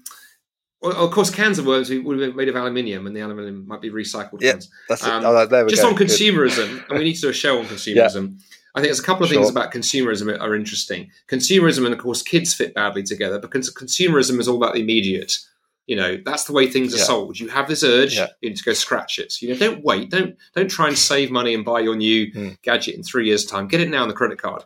well, of course, cans of worms would be made of aluminium, and the aluminium might be recycled. Yeah, cans. that's um, oh, there we just go. on consumerism, and we need to do a show on consumerism. Yeah. I think there's a couple of sure. things about consumerism that are interesting. Consumerism and, of course, kids fit badly together because consumerism is all about the immediate. You know, that's the way things are yeah. sold. You have this urge, yeah. you need to go scratch it. You know, don't wait. Don't don't try and save money and buy your new mm. gadget in three years' time. Get it now on the credit card.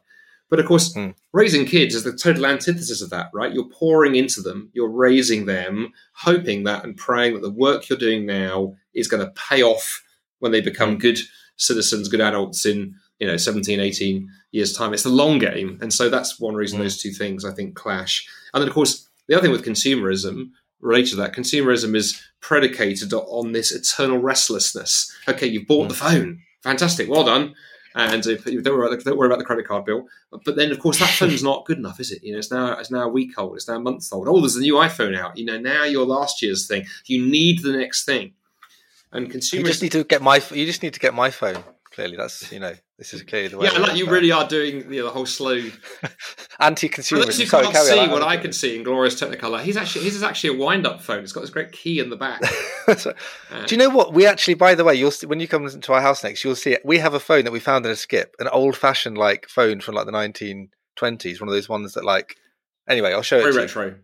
But of course, mm. raising kids is the total antithesis of that, right? You're pouring into them, you're raising them, hoping that and praying that the work you're doing now is going to pay off when they become mm. good citizens, good adults in, you know, 17, 18 years' time. It's the long game. And so that's one reason mm. those two things I think clash. And then, of course, the other thing with consumerism, related to that, consumerism is predicated on this eternal restlessness. Okay, you've bought the mm. phone. Fantastic. Well done and if you don't worry, about the, don't worry about the credit card bill. But then, of course, that phone's not good enough, is it? You know, it's now it's now a week old, it's now a month old. Oh, there's a new iPhone out. You know, now your last year's thing. You need the next thing. And consumers, you just need to get my. You just need to get my phone. Clearly, that's you know this is clearly the way. Yeah, like you really are doing you know, the whole slow anti-consumer. You can't see what I can see in glorious Technicolor. He's actually his is actually a wind-up phone. It's got this great key in the back. so, uh, do you know what we actually? By the way, you'll see, when you come to our house next, you'll see it. We have a phone that we found in a skip, an old-fashioned like phone from like the 1920s, one of those ones that like. Anyway, I'll show it. Very retro. You.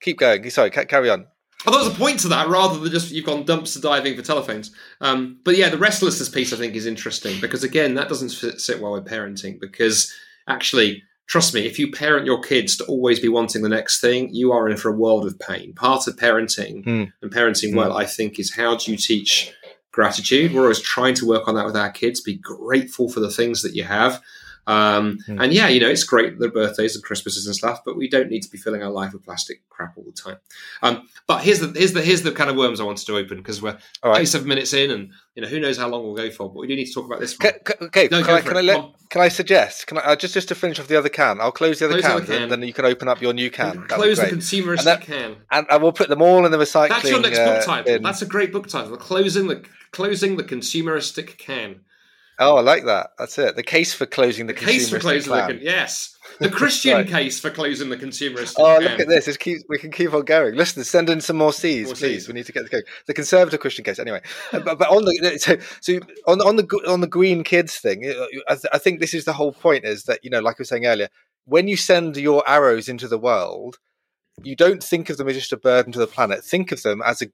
Keep going. Sorry, carry on. I thought there was a point to that rather than just you've gone dumpster diving for telephones. Um, but yeah, the restlessness piece I think is interesting because again, that doesn't fit, sit well with parenting because actually, trust me, if you parent your kids to always be wanting the next thing, you are in for a world of pain. Part of parenting mm. and parenting mm. well, I think, is how do you teach gratitude? We're always trying to work on that with our kids. Be grateful for the things that you have. Um, mm. And yeah, you know, it's great the birthdays and Christmases and stuff, but we don't need to be filling our life with plastic crap all the time. Um, but here's the here's the here's the kind of worms I wanted to open because we're all right. seven minutes in, and you know who knows how long we'll go for. But we do need to talk about this. One. Okay, no, can, I, can I, let, can I suggest? Can I uh, just just to finish off the other can? I'll close the other close can, can, and then you can open up your new can. Close the consumerist and that, can, and, and, we'll put them all in the recycling. That's your next uh, book title. Bin. That's a great book title. Closing the closing the consumeristic can. Oh, I like that. That's it. The case for closing the, the case for closing the yes, the Christian right. case for closing the consumerist. Oh, look at this! Keep, we can keep on going. Listen, send in some more C's, more please. C's. We need to get the, the conservative Christian case. Anyway, uh, but, but, on the so, so, on on the on the green kids thing, uh, I, th- I think this is the whole point. Is that you know, like I was saying earlier, when you send your arrows into the world, you don't think of them as just a burden to the planet. Think of them as a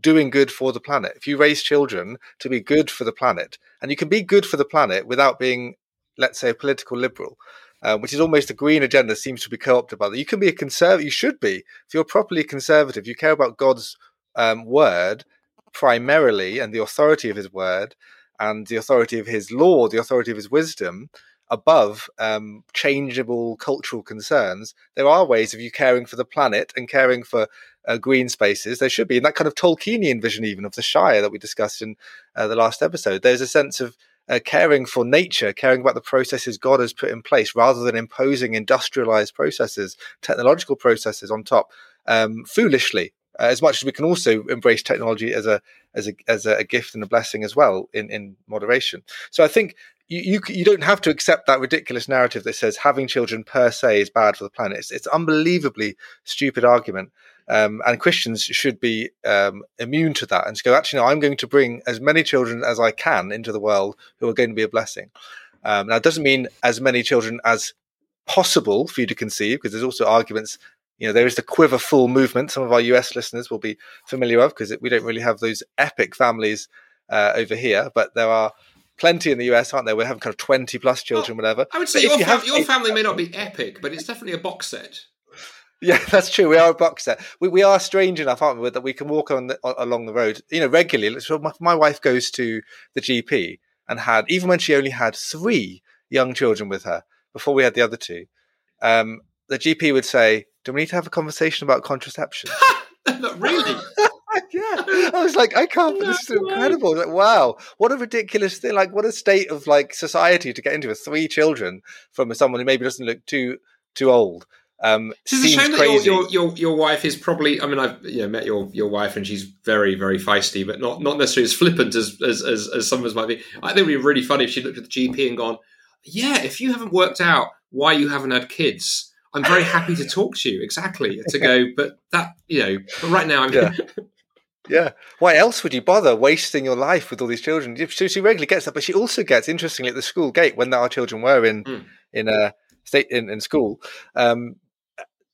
doing good for the planet. If you raise children to be good for the planet, and you can be good for the planet without being, let's say, a political liberal, uh, which is almost a green agenda seems to be co-opted by that. You can be a conservative. You should be if you're properly conservative. You care about God's um, word primarily and the authority of His word and the authority of His law, the authority of His wisdom above um, changeable cultural concerns, there are ways of you caring for the planet and caring for uh, green spaces. There should be in that kind of Tolkienian vision, even of the Shire that we discussed in uh, the last episode. There's a sense of uh, caring for nature, caring about the processes God has put in place, rather than imposing industrialized processes, technological processes on top, um, foolishly. Uh, as much as we can also embrace technology as a as a as a gift and a blessing as well in in moderation. So I think you, you, you don't have to accept that ridiculous narrative that says having children per se is bad for the planet. It's, it's unbelievably stupid argument. Um, and Christians should be um, immune to that and to go, actually, no, I'm going to bring as many children as I can into the world who are going to be a blessing. Um, now, it doesn't mean as many children as possible for you to conceive, because there's also arguments. You know, there is the quiver full movement. Some of our US listeners will be familiar of because we don't really have those epic families uh, over here, but there are plenty in the US, aren't there? We have kind of twenty plus children, well, whatever. I would say your, you fam- your family may not be epic, but it's definitely a box set. Yeah, that's true. We are a box set. We, we are strange enough, aren't we, that we can walk on the, along the road, you know, regularly. So my, my wife goes to the GP and had, even when she only had three young children with her before we had the other two, um, the GP would say, "Do we need to have a conversation about contraception?" really? yeah, I was like, I can't. This is incredible. Like, wow, what a ridiculous thing! Like, what a state of like society to get into with three children from someone who maybe doesn't look too too old. Um, it's a shame that your, your, your your wife is probably. I mean, I've you know, met your your wife, and she's very very feisty, but not not necessarily as flippant as as as, as some of us might be. I think it would be really funny if she looked at the GP and gone, "Yeah, if you haven't worked out why you haven't had kids." I'm very happy to talk to you. Exactly. To go, but that you know, but right now I'm. Yeah. yeah. Why else would you bother wasting your life with all these children? She, she regularly gets that, but she also gets, interestingly, at the school gate when our children were in mm. in a state in, in school, um,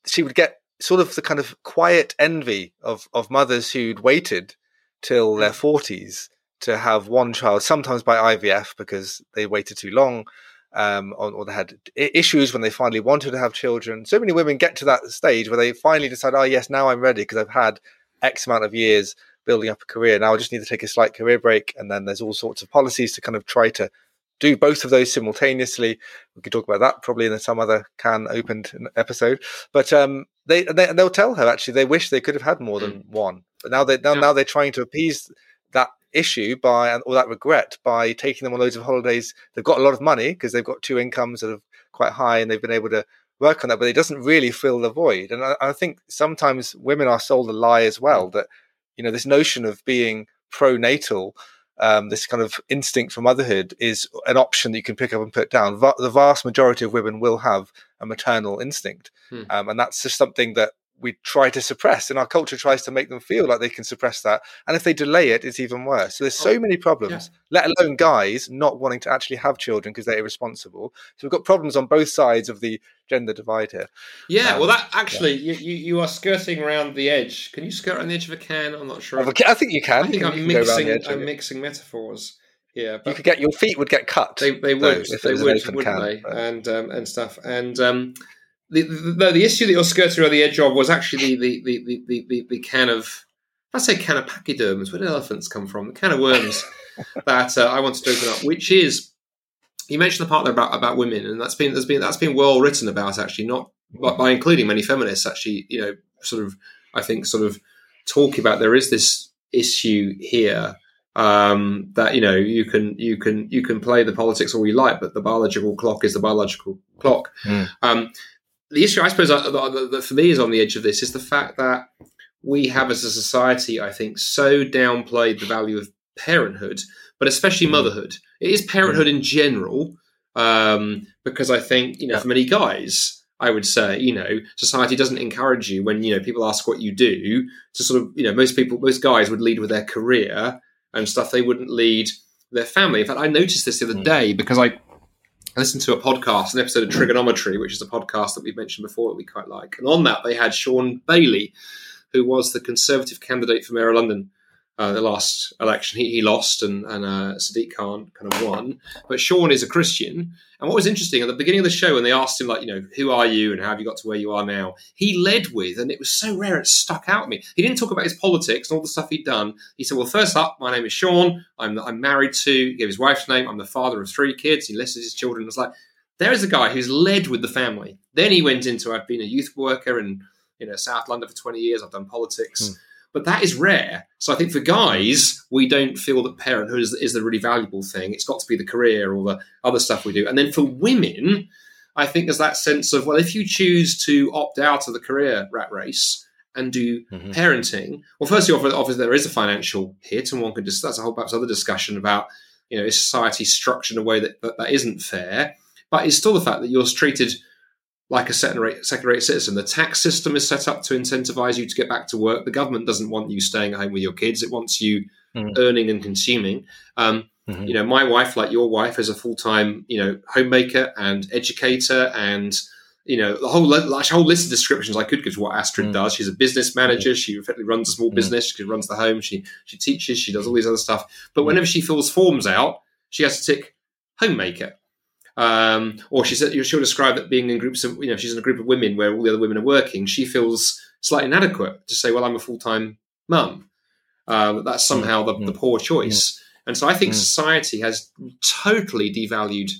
she would get sort of the kind of quiet envy of of mothers who'd waited till their hmm. forties to have one child, sometimes by IVF because they waited too long, um, or, they had issues when they finally wanted to have children. So many women get to that stage where they finally decide, oh, yes, now I'm ready because I've had X amount of years building up a career. Now I just need to take a slight career break. And then there's all sorts of policies to kind of try to do both of those simultaneously. We could talk about that probably in some other can opened episode. But um, they, they will tell her actually they wish they could have had more than hmm. one. But now they now, yeah. now they're trying to appease that issue by or that regret by taking them on loads of holidays. They've got a lot of money because they've got two incomes that are quite high and they've been able to work on that, but it doesn't really fill the void. And I, I think sometimes women are sold a lie as well that you know this notion of being pronatal. Um, this kind of instinct for motherhood is an option that you can pick up and put down. Va- the vast majority of women will have a maternal instinct, hmm. um, and that's just something that we try to suppress and our culture tries to make them feel like they can suppress that and if they delay it it's even worse so there's so oh, many problems yeah. let alone guys not wanting to actually have children because they're irresponsible so we've got problems on both sides of the gender divide here yeah um, well that actually yeah. you, you are skirting around the edge can you skirt around the edge of a can i'm not sure i think you can i think you i'm mixing i'm mixing metaphors yeah, you could get your feet would get cut. They, they would, though, they would, wouldn't can, they? But... And um, and stuff. And um, the, the, the issue that you're skirting around the edge of was actually the the the the, the, the can of I say can of pachyderms. Where did elephants come from? The can of worms that uh, I wanted to open up, which is you mentioned the part there about about women, and that's been there's been that's been well written about actually, not by, by including many feminists actually. You know, sort of I think sort of talking about there is this issue here um, that you know you can you can you can play the politics all you like, but the biological clock is the biological clock. Mm. Um, the issue, I suppose, that for me is on the edge of this is the fact that we have, as a society, I think, so downplayed the value of parenthood, but especially mm. motherhood. It is parenthood in general, um, because I think, you know, for many guys, I would say, you know, society doesn't encourage you when, you know, people ask what you do to sort of, you know, most people, most guys would lead with their career and stuff. They wouldn't lead their family. In fact, I noticed this the other mm. day because I I listened to a podcast, an episode of Trigonometry, which is a podcast that we've mentioned before that we quite like. And on that, they had Shaun Bailey, who was the Conservative candidate for Mayor of London uh, the last election. He, he lost and, and uh, Sadiq Khan kind of won. But Shaun is a Christian. And what was interesting at the beginning of the show, when they asked him, like, you know, who are you and how have you got to where you are now? He led with, and it was so rare, it stuck out at me. He didn't talk about his politics and all the stuff he'd done. He said, well, first up, my name is Shaun. I'm, I'm married to, he gave his wife's name. I'm the father of three kids. He listed his children. It's like, there is a guy who's led with the family. Then he went into, I've been a youth worker in, you know, South London for 20 years. I've done politics. Hmm but that is rare. So I think for guys, we don't feel that parenthood is, is the really valuable thing. It's got to be the career or the other stuff we do. And then for women, I think there's that sense of well, if you choose to opt out of the career rat race and do mm-hmm. parenting, well, firstly, obviously there is a financial hit, and one could just that's a whole perhaps other discussion about you know is society structured in a way that, that that isn't fair. But it's still the fact that you're treated like a second rate, second rate citizen. The tax system is set up to incentivize you to get back to work. The government doesn't want you staying at home with your kids. It wants you mm. earning and consuming. Um, mm-hmm. You know, my wife, like your wife, is a full time, you know, homemaker and educator and, you know, the whole, like, whole list of descriptions I could give to what Astrid mm. does. She's a business manager. Mm. She effectively runs a small mm. business. She runs the home. She, she teaches. She does all these other stuff. But mm. whenever she fills forms out, she has to tick homemaker. Um, or she said she'll describe that being in groups of you know she's in a group of women where all the other women are working. She feels slightly inadequate to say, "Well, I'm a full time mum." Uh, that's somehow the, the Mm. poor choice. And so I think Mm. society has totally devalued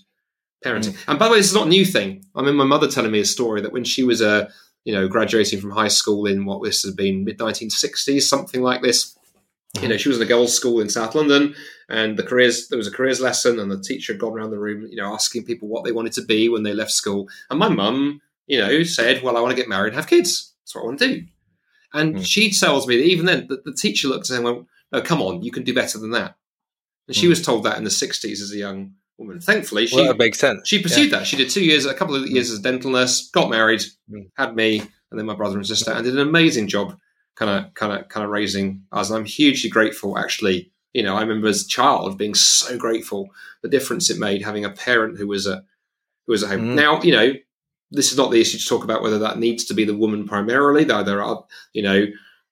parenting. And by the way, this is not a new thing. I mean, my mother telling me a story that when she was a you know graduating from high school in what this has been mid 1960s, something like this. You know, she was in a girls' school in South London, and the careers there was a careers lesson, and the teacher had gone around the room, you know, asking people what they wanted to be when they left school. And my mum, you know, said, "Well, I want to get married and have kids. That's what I want to do." And Mm. she tells me that even then, the, the teacher looked at her and went, "No, come on, you can do better than that." And she Mm. was told that in the '60s as a young woman. Thankfully, she well, that makes sense. she pursued that. She did two years, a couple of years as a dental nurse, got married, Mm. had me, and then my brother and sister, and did an amazing job, kind of, kind of, kind of raising us. And I'm hugely grateful. Actually, you know, I remember as a child being so grateful the difference it made having a parent who was a who was at home. Mm. Now, you know, this is not the issue to talk about whether that needs to be the woman primarily. Though there are, you know.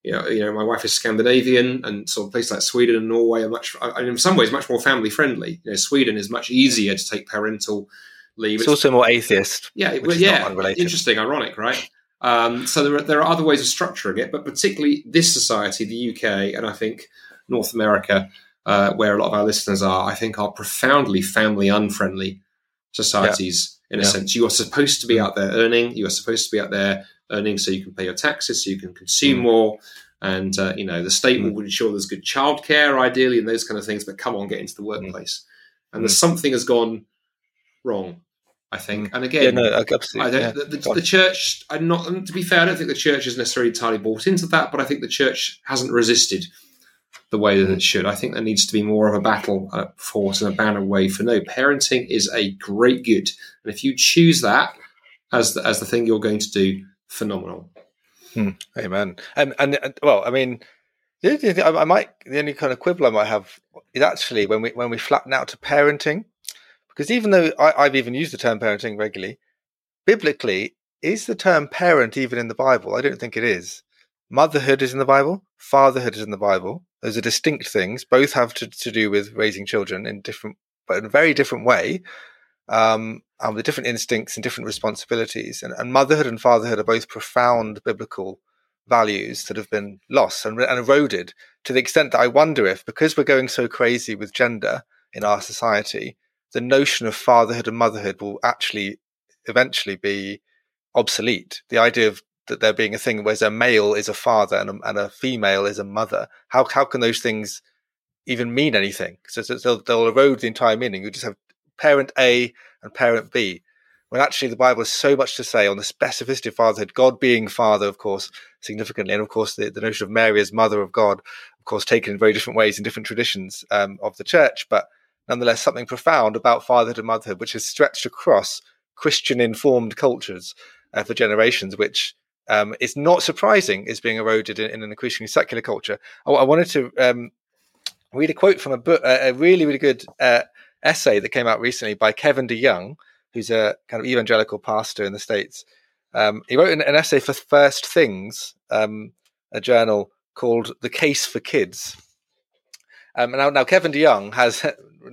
You know, you know, my wife is Scandinavian, and sort of places like Sweden and Norway are much, and in some ways, much more family friendly. You know, Sweden is much easier to take parental leave. It's also more atheist. Yeah, well, yeah, interesting, ironic, right? Um, so there are, there are other ways of structuring it, but particularly this society, the UK, and I think North America, uh, where a lot of our listeners are, I think are profoundly family unfriendly societies. In a Yeah. sense, you are supposed to be out there earning. You are supposed to be out there earning so you can pay your taxes, so you can consume Mm. more, and uh, you know the state Mm. will ensure there's good childcare, ideally, and those kind of things. But come on, get into the workplace, and Mm. there's something has gone wrong. I think, mm. and again, Yeah, no, I absolutely. don't, yeah. the, the, the church. I'm not. and To be fair, I don't think the church is necessarily entirely bought into that, but I think the church hasn't resisted the way that it mm. should. I think there needs to be more of a battle uh, force and a banner way for no. Parenting is a great good, and if you choose that as the, as the thing you're going to do, phenomenal. Hmm. Amen. And, and and well, I mean, the only I might the only kind of quibble I might have is actually when we when we flatten out to parenting, because even though I, I've even used the term parenting regularly, biblically is the term parent even in the Bible? I don't think it is. Motherhood is in the Bible. Fatherhood is in the Bible. Those are distinct things. Both have to, to do with raising children in different, but in a very different way um, and with different instincts and different responsibilities. And, and motherhood and fatherhood are both profound biblical values that have been lost and, and eroded to the extent that I wonder if, because we're going so crazy with gender in our society, the notion of fatherhood and motherhood will actually eventually be obsolete. The idea of that there being a thing where a male is a father and a, and a female is a mother. How how can those things even mean anything? So, so they'll, they'll erode the entire meaning. You just have parent A and parent B. When actually the Bible has so much to say on the specificity of fatherhood, God being father, of course, significantly, and of course the, the notion of Mary as mother of God, of course, taken in very different ways in different traditions um, of the church, but nonetheless something profound about fatherhood and motherhood, which has stretched across Christian informed cultures uh, for generations, which um, is not surprising is being eroded in, in an increasingly secular culture. I, I wanted to um, read a quote from a book, a, really, really good uh, essay that came out recently by Kevin DeYoung, who's a kind of evangelical pastor in the States. Um, he wrote an, an, essay for First Things, um, a journal called "The Case for Kids." Um, now, now Kevin DeYoung has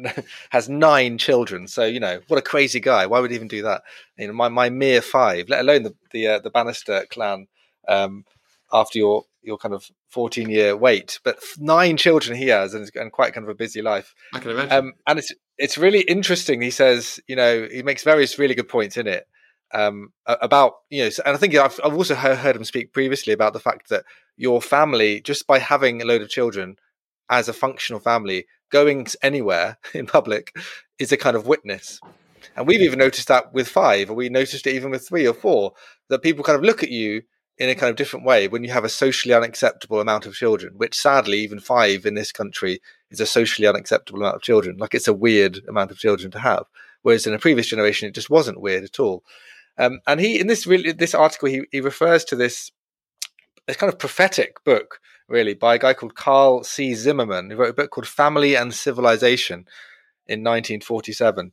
has nine children, so you know what a crazy guy. Why would he even do that? You know, my, my mere five, let alone the the, uh, the Bannister clan. Um, after your your kind of fourteen year wait, but nine children he has, and, and quite kind of a busy life. I can imagine. Um, and it's it's really interesting. He says, you know, he makes various really good points in it um, about you know, and I think I've, I've also heard him speak previously about the fact that your family, just by having a load of children as a functional family, going anywhere in public is a kind of witness. And we've even noticed that with five, or we noticed it even with three or four, that people kind of look at you in a kind of different way when you have a socially unacceptable amount of children, which sadly, even five in this country is a socially unacceptable amount of children. Like it's a weird amount of children to have. Whereas in a previous generation, it just wasn't weird at all. Um, and he, in this really, this article, he, he refers to this, this kind of prophetic book, really, by a guy called Carle C. Zimmerman, who wrote a book called Family and Civilization in 1947.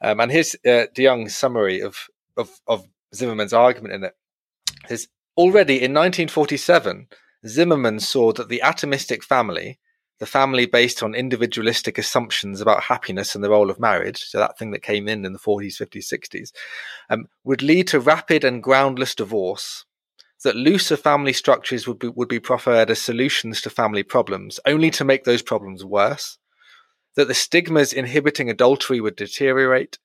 Um, and here's uh, DeYoung's summary of, of, of Zimmerman's argument in it. Already in 1947, Zimmerman saw that the atomistic family, the family based on individualistic assumptions about happiness and the role of marriage, so that thing that came in in the 40s, 50s, 60s, um, would lead to rapid and groundless divorce. That looser family structures would be, would be preferred as solutions to family problems, only to make those problems worse. That the stigmas inhibiting adultery would deteriorate.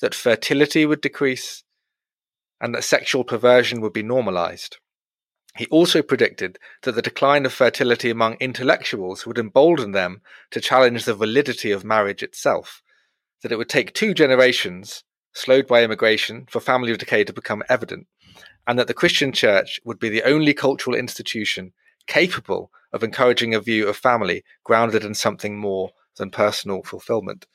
That fertility would decrease. And that sexual perversion would be normalized. He also predicted that the decline of fertility among intellectuals would embolden them to challenge the validity of marriage itself, that it would take two generations, slowed by immigration, for family decay to become evident, and that the Christian church would be the only cultural institution capable of encouraging a view of family grounded in something more than personal fulfillment.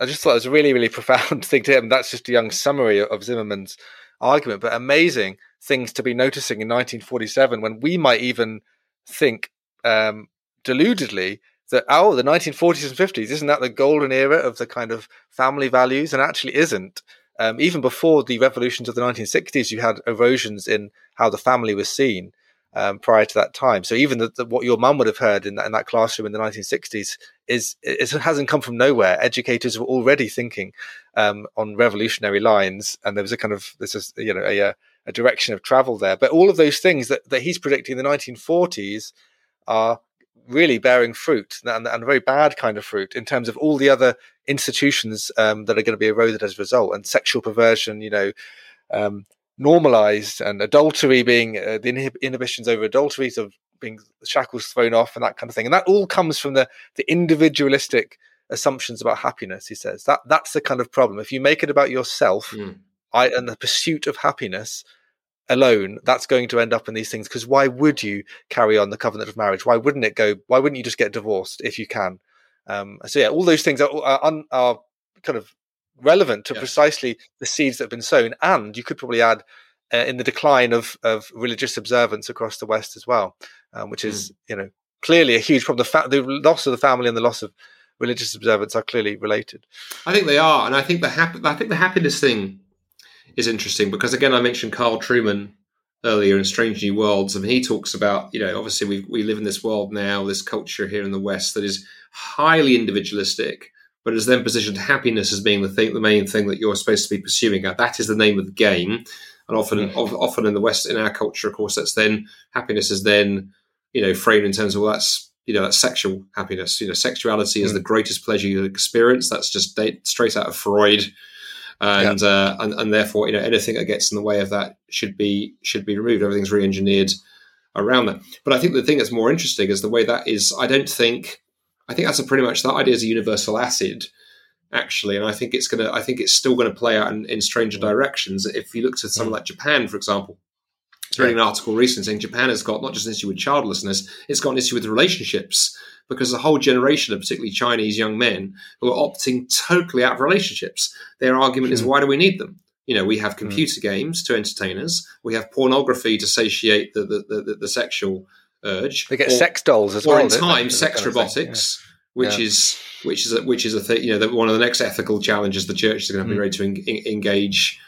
I just thought it was a really, really profound thing to him. That's just DeYoung summary of Zimmerman's argument, but amazing things to be noticing in 1947 when we might even think um, deludedly that oh the 1940s and 50s isn't that the golden era of the kind of family values and actually isn't um, even before the revolutions of the 1960s you had erosions in how the family was seen um, prior to that time so even the, the, what your mum would have heard in that, in that classroom in the 1960s is it hasn't come from nowhere educators were already thinking um, on revolutionary lines and there was a kind of this is you know a, a a direction of travel there. But all of those things that, that he's predicting in the 1940s are really bearing fruit and, and, a very bad kind of fruit in terms of all the other institutions um, that are going to be eroded as a result and sexual perversion, you know, um, normalized and adultery being uh, the inhib- inhibitions over adultery, so being shackles thrown off and that kind of thing. And that all comes from the, the individualistic assumptions about happiness, he says. That That's the kind of problem. If you make it about yourself, mm. I, and the pursuit of happiness alone, that's going to end up in these things. Because why would you carry on the covenant of marriage? Why wouldn't it go? Why wouldn't you just get divorced if you can? Um, so yeah, all those things are, are, are kind of relevant to yeah. precisely the seeds that have been sown, and you could probably add uh, in the decline of of religious observance across the West as well, um, which is mm. you know clearly a huge problem. The, fa- the loss of the family and the loss of religious observance are clearly related. I think they are, and I think the hap- I think the happiness thing is interesting because again, I mentioned Carl Trueman earlier in Strange New Worlds, I and mean, he talks about you know obviously we we live in this world now, this culture here in the West that is highly individualistic, but has then positioned happiness as being the thing, the main thing that you're supposed to be pursuing. That is the name of the game, and often mm-hmm. often in the West, in our culture, of course, that's then happiness is then you know framed in terms of well, that's you know that's sexual happiness. You know, sexuality mm-hmm. is mm. the greatest pleasure you experience. That's just straight out of Freud and, yeah. uh, and and therefore you know anything that gets in the way of that should be should be removed. Everything's re-engineered around that. But I think the thing that's more interesting is the way that is. I don't think. I think that's a pretty much that idea is a universal acid, actually, and I think it's gonna. I think it's still going to play out in, in stranger directions. If you look to something mm. like Japan, for example, I was reading an article recently saying Japan has got not just an issue with childlessness, it's got an issue with relationships because a whole generation of particularly Chinese young men who are opting totally out of relationships. Their argument is, hmm. why do we need them? You know, we have hmm. computer mm. games to entertain us. We have pornography to satiate the the, the, the sexual urge. They get or, sex dolls as or well. Or in time, sex robotics, yeah. which yeah. is which is a, which is a thing. You know, one of the next ethical challenges the church is going to be mm. ready to en- engage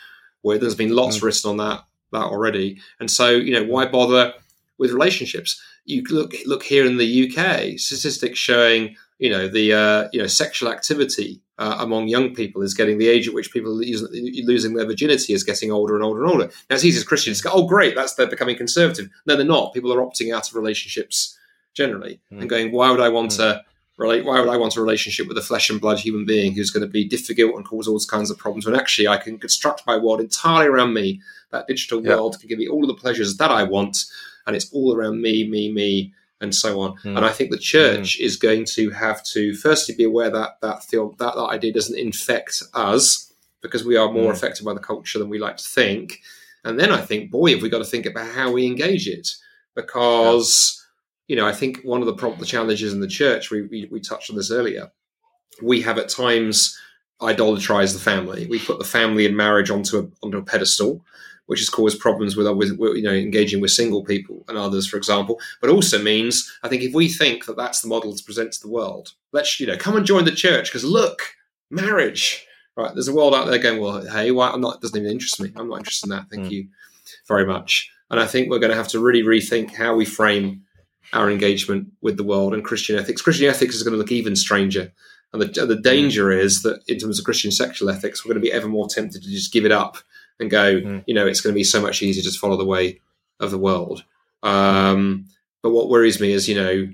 with. There's been lots mm. written on that that already, and so you know, why bother with relationships? You look look here in the UK, statistics showing you know the uh, you know sexual activity uh, among young people is getting the age at which people are losing their virginity is getting older and older and older. Now it's easy as Christians to go, oh great, that's they're becoming conservative. No, they're not. People are opting out of relationships generally mm. and going, why would I want mm. to relate? Why would I want a relationship with a flesh and blood human being who's going to be difficult and cause all kinds of problems? When actually I can construct my world entirely around me. That digital world can give me all of the pleasures that I want and it's all around me, me, me, and so on. Mm. And I think the church mm. is going to have to firstly be aware that that that, that idea doesn't infect us because we are more mm. affected by the culture than we like to think. And then I think, boy, have we got to think about how we engage it because. Yeah. You know, I think one of the problem, the challenges in the church, we, we, we touched on this earlier. We have at times idolatrized the family. We put the family and marriage onto a onto a pedestal which has caused problems with, with you know engaging with single people and others, for example. But also means I think if we think that that's the model to present to the world, let's you know come and join the church because look, marriage. Right, there's a world out there going, well, hey, why I'm not? It doesn't even interest me. I'm not interested in that. Thank mm. you very much. And I think we're going to have to really rethink how we frame our engagement with the world and Christian ethics. Christian ethics is going to look even stranger. And the, the danger is that in terms of Christian sexual ethics, we're going to be ever more tempted to just give it up and go, mm. you know, it's going to be so much easier to just follow the way of the world. Um, but what worries me is, you know,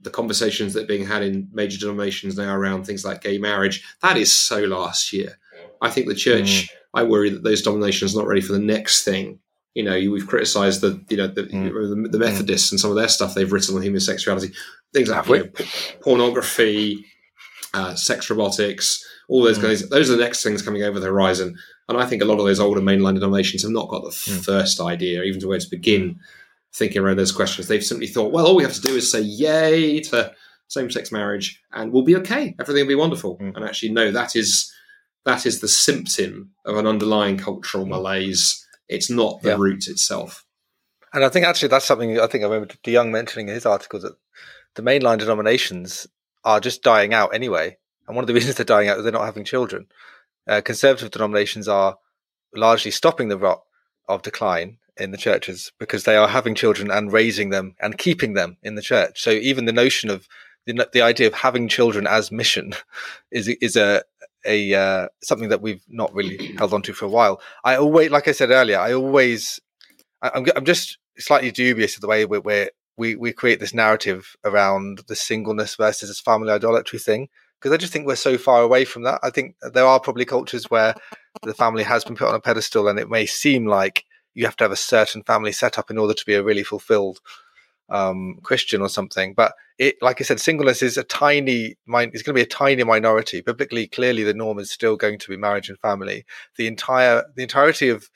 the conversations that are being had in major denominations now around things like gay marriage, that is so last year. I think the church, mm. I worry that those denominations are not ready for the next thing. You know, we've criticised the, you know, the, mm. the, Methodists and some of their stuff they've written on homosexuality, things like you know, pornography, uh, sex robotics, all those mm. guys. Those are the next things coming over the horizon. And I think a lot of those older mainline denominations have not got the mm. first idea, even to where to begin thinking around those questions. They've simply thought, well, all we have to do is say yay to same-sex marriage, and we'll be okay. Everything will be wonderful. Mm. And actually, no, that is that is the symptom of an underlying cultural hmm. malaise. It's not the yeah. root itself. And I think actually that's something I think I remember DeYoung mentioning in his article that the mainline denominations are just dying out anyway. And one of the reasons they're dying out is they're not having children. Uh, conservative denominations are largely stopping the rot of decline in the churches because they are having children and raising them and keeping them in the church. So even the notion of the, the idea of having children as mission is is a a uh, something that we've not really held on to for a while. I always, like I said earlier, I always I, I'm, I'm just slightly dubious of the way we're, we we create this narrative around the singleness versus this family idolatry thing because I just think we're so far away from that. I think there are probably cultures where the family has been put on a pedestal, and it may seem like you have to have a certain family setup in order to be a really fulfilled um, Christian or something. But it, like I said, singleness is a tiny, it's going to be a tiny minority. Biblically, clearly, the norm is still going to be marriage and family. The entire, the entirety of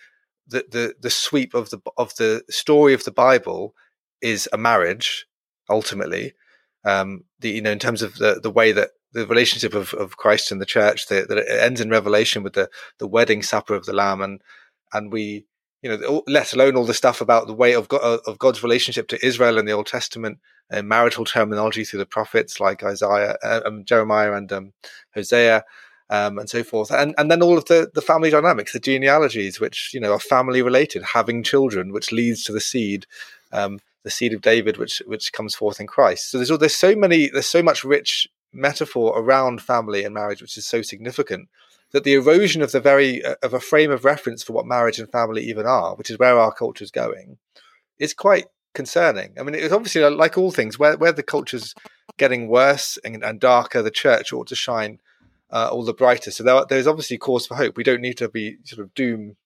the the the sweep of the of the story of the Bible is a marriage ultimately. Um, the you know in terms of the the way that the relationship of, of Christ and the church that, that it ends in Revelation with the the wedding supper of the Lamb and and we you know, let alone all the stuff about the way of, God, uh, of God's relationship to Israel in the Old Testament and marital terminology through the prophets like Isaiah, uh, um, Jeremiah, and um, Hosea, um, and so forth, and and then all of the the family dynamics, the genealogies, which you know are family related, having children, which leads to the seed, um, the seed of David, which which comes forth in Christ. So there's all, there's so many, there's so much rich metaphor around family and marriage, which is so significant that the erosion of the very uh, of a frame of reference for what marriage and family even are, which is where our culture is going, is quite concerning. I mean, it's obviously like all things where where the culture's getting worse and, and darker, the church ought to shine uh, all the brighter. So there, there's obviously cause for hope. We don't need to be sort of doom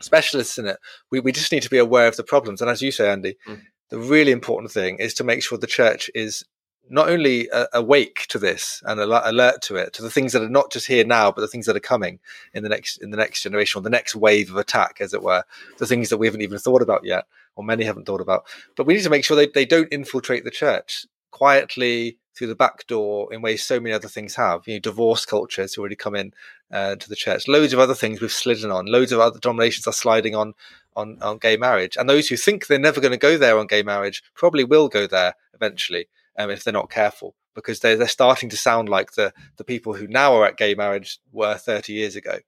specialists in it. We we just need to be aware of the problems. And as you say, Andy, mm. the really important thing is to make sure the church is not only uh, awake to this and alert to it, to the things that are not just here now, but the things that are coming in the next in the next generation or the next wave of attack, as it were, the things that we haven't even thought about yet, or many haven't thought about. But we need to make sure they, they don't infiltrate the church quietly through the back door in ways so many other things have. You know, divorce culture has already come in uh, to the church. Loads of other things we've slidden on. Loads of other denominations are sliding on on, on gay marriage, and those who think they're never going to go there on gay marriage probably will go there eventually um, if they're not careful because they're, they're starting to sound like the, the people who now are at gay marriage were 30 years ago.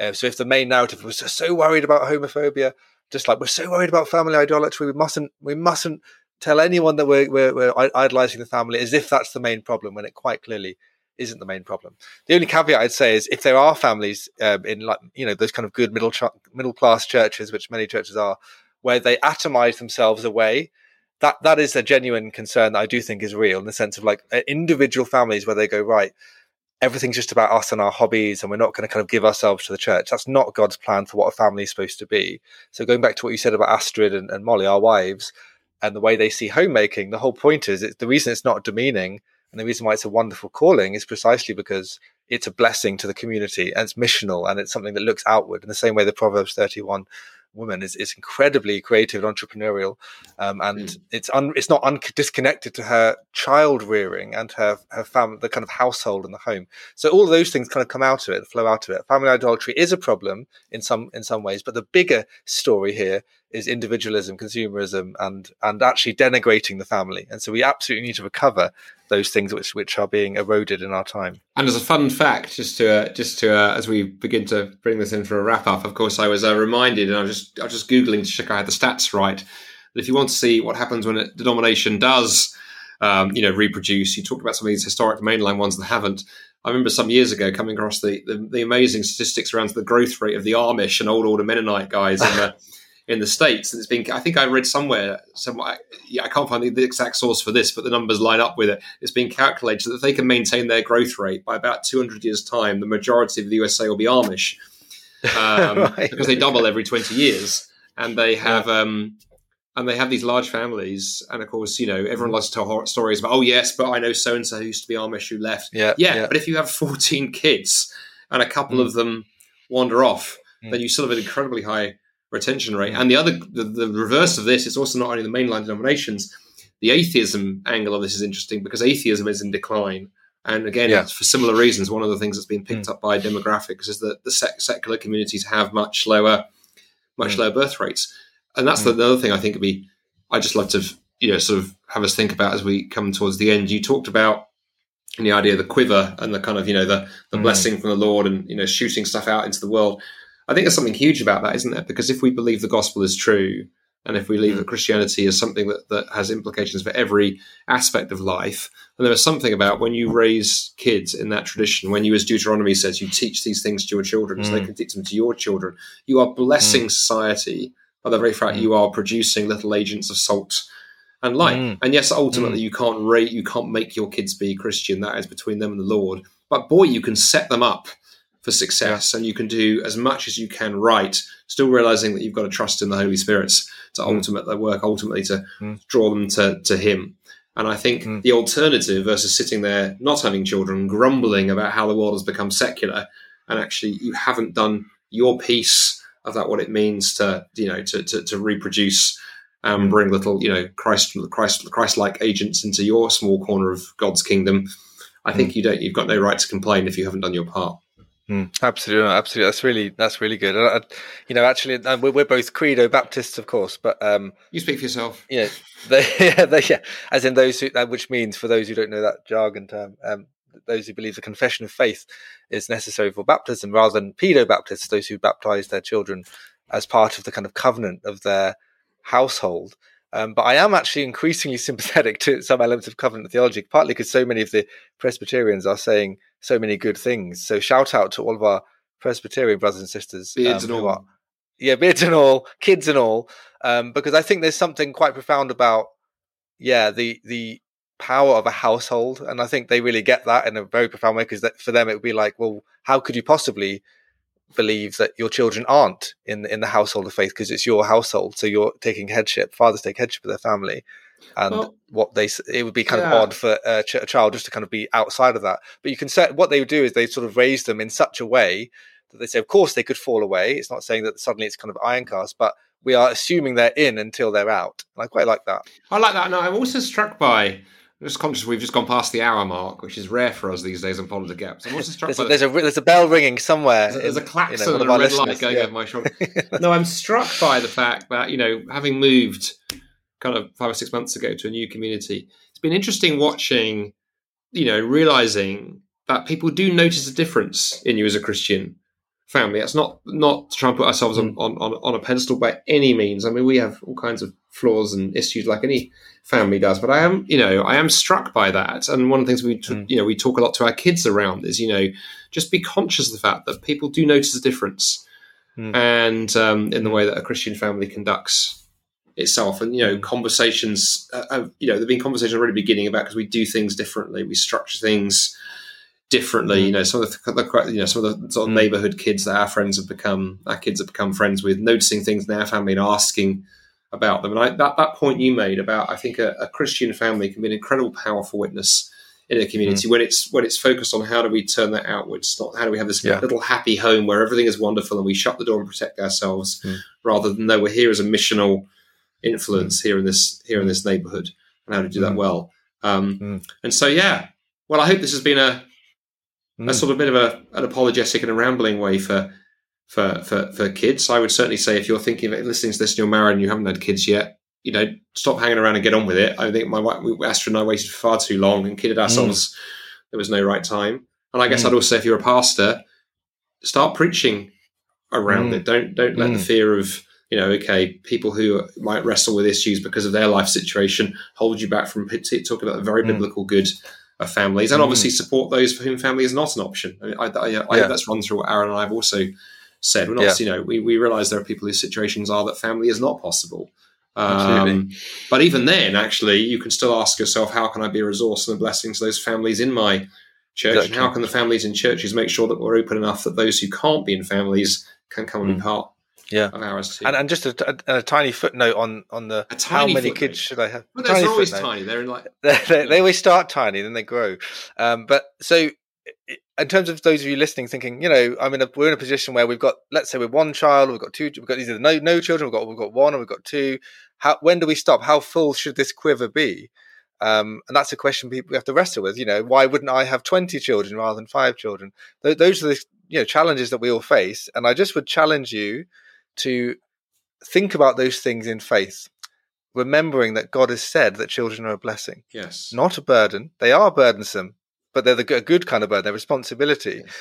Uh, so if the main narrative was so worried about homophobia, just like we're so worried about family idolatry, we mustn't we mustn't tell anyone that we're, we're, we're idolizing the family as if that's the main problem when it quite clearly isn't the main problem. The only caveat I'd say is if there are families um, in like you know those kind of good middle ch- middle class churches, which many churches are, where they atomize themselves away that that is a genuine concern that I do think is real in the sense of like individual families where they go right everything's just about us and our hobbies and we're not going to kind of give ourselves to the church. That's not god's plan for what a family is supposed to be. So going back to what you said about astrid and, and molly our wives and the way they see homemaking the whole point is the reason it's not demeaning and the reason why it's a wonderful calling is precisely because it's a blessing to the community and it's missional and it's something that looks outward in the same way the proverbs 31 woman is, is incredibly creative and entrepreneurial, um, and mm. it's un, it's not un- disconnected to her child rearing and her her family, the kind of household and the home. So all of those things kind of come out of it, flow out of it. Family idolatry is a problem in some in some ways, but the bigger story here is individualism, consumerism, and and actually denigrating the family. And so we absolutely need to recover those things which which are being eroded in our time. And as a fun fact, just to uh, just to uh, as we begin to bring this in for a wrap up, of course, I was uh, reminded, and I was just I was just googling to check I had the stats right. That if you want to see what happens when a denomination does, um, you know, reproduce, you talked about some of these historic mainline ones that haven't. I remember some years ago coming across the, the, the amazing statistics around the growth rate of the Amish and old order Mennonite guys in the in the states. And it's been, I think I read somewhere, somewhere, yeah, I can't find the, exact source for this, but the numbers line up with it. It's been calculated that if they can maintain their growth rate by about 200 years' time. The majority of the USA will be Amish um, right. because they double every 20 years, and they have. Yeah. Um, and they have these large families, and of course, you know, everyone loves to tell horror stories about, oh yes, but I know so and so used to be Amish who left. Yeah, yeah, yeah, But if you have fourteen kids and a couple mm. of them wander off, mm. then you still have an incredibly high retention rate. And the other, the, the, reverse of this is also not only the mainline denominations. The atheism angle of this is interesting because atheism is in decline. And again, yeah. for similar reasons, one of the things that's been picked mm. up by demographics is that the sec- secular communities have much lower, much mm. lower birth rates and that's mm. the other thing I think would be. I just love to you know sort of have us think about as we come towards the end. You talked about the idea of the quiver and the kind of you know the the mm. blessing from the Lord and you know shooting stuff out into the world. I think there's something huge about that, isn't there? Because if we believe the gospel is true, and if we believe mm. that Christianity is something that, that has implications for every aspect of life, and there is something about when you raise kids in that tradition, when you, as Deuteronomy says, you teach these things to your children mm. so they mm. can teach them to your children, you are blessing mm. society by the very fact mm. you are producing little agents of salt and light. Mm. And yes, ultimately, you can't rate, you can't make your kids be Christian. That is between them and the Lord. But boy, you can set them up for success, and you can do as much as you can right, still realizing that you've got to trust in the Holy Spirits to mm. ultimately work ultimately to mm. draw them to, to Him. And I think mm. the alternative versus sitting there not having children, grumbling about how the world has become secular, and actually you haven't done your piece of that what it means to you know to to, to reproduce and um, bring little you know Christ Christ Christ like agents into your small corner of God's kingdom. I think mm. you don't. You've got no right to complain if you haven't done your part. Mm, absolutely, absolutely. That's really that's really good. I, you know, actually, we're, we're, both Credo Baptists, of course, but um, you speak for yourself. Yeah, they, yeah, they, yeah, as in those who, which means for those who don't know that jargon term, um, those who believe the confession of faith is necessary for baptism, rather than pedo Baptists, those who baptize their children as part of the kind of covenant of their household. Um, but I am actually increasingly sympathetic to some elements of covenant theology, partly because so many of the Presbyterians are saying so many good things. So shout out to all of our Presbyterian brothers and sisters, beards um, and all. Are, yeah, beards and all, kids and all, um, because I think there's something quite profound about, yeah, the the power of a household, and I think they really get that in a very profound way. Because for them, it would be like, well, how could you possibly believe that your children aren't in in the household of faith because it's your household, so you're taking headship. Fathers take headship of their family, and well, what they it would be kind yeah. of odd for a, ch- a, child just to kind of be outside of that. But you can set what they would do is they sort of raise them in such a way that they say, of course, they could fall away. It's not saying that suddenly it's kind of iron cast, but we are assuming they're in until they're out. And I quite like that. I like that. No, I'm also struck by I'm just conscious we've just gone past the hour mark, which is rare for us these days on Pod of the Gaps. I'm also struck there's, a, there's, a, there's a bell ringing somewhere. There's a, there's a klaxon you know, and a red light going yeah. over my shoulder. no, I'm struck by the fact that, you know, having moved kind of five or six months ago to a new community, it's been interesting watching, you know, realizing that people do notice a difference in you as a Christian family. That's not not to try and put ourselves on, hmm. on, on, on a pedestal by any means. I mean, we have all kinds of flaws and issues like any family does. But I am, you know, I am struck by that. And one of the things we, mm. you know, we talk a lot to our kids around is, you know, just be conscious of the fact that people do notice a difference, mm. and um, in the way that a Christian family conducts itself. And you know, conversations, uh, have, you know, there've been conversations already beginning about because we do things differently, we structure things differently. Mm. You know, some of the, the, you know some of the sort of mm. neighborhood kids that our friends have become, our kids have become friends with, noticing things in their family and asking about them. And I, that, that point you made about, I think a, a, Christian family can be an incredible, powerful witness in a community mm. when it's when it's focused on how do we turn that outwards, not how do we have this yeah. little happy home where everything is wonderful and we shut the door and protect ourselves, mm. rather than no, we're here as a missional influence mm. here in this here in this neighborhood and how to do that mm. well. Um, mm. and so, yeah, well, I hope this has been a a mm. sort of bit of a, an apologetic and a rambling way for for, for, for kids. I would certainly say if you're thinking of listening to this and you're married and you haven't had kids yet, you know, stop hanging around and get on with it. I think my wife, Astrid and I waited far too long and kidded ourselves. Mm. There was no right time. And I guess mm. I'd also say if you're a pastor, start preaching around mm. it. Don't don't let the mm. fear of you know, okay, people who might wrestle with issues because of their life situation hold you back from talking about the very mm. biblical good of families, and mm. obviously support those for whom family is not an option. I, I, I, I yeah. that's run through what Aaron and I have also said. We're not, yeah. you know, we, we realize there are people whose situations are that family is not possible. Um, but even then, actually, you can still ask yourself, how can I be a resource and a blessing to those families in my church? Exactly. And how can the families in churches make sure that we're open enough that those who can't be in families can come mm. and be part yeah. ours too? And, and just a, a, a, tiny footnote on on the how many footnote. kids should I have? Well, they're always footnote. tiny. They're in like they, they, they, always start tiny, then they grow. Um, but so in terms of those of you listening, thinking, you know, I'm in a we're in a position where we've got, let's say, we're one child, we've got two, we've got either no no children, we've got we've got one, or we've got two. How when do we stop? How full should this quiver be? Um, and that's a question people have to wrestle with. You know, why wouldn't I have 20 children rather than five children? Th- those are the you know challenges that we all face, and I just would challenge you to think about those things in faith, remembering that God has said that children are a blessing, yes, not a burden. They are burdensome, but they're the good kind of burden. They're responsibility, yes.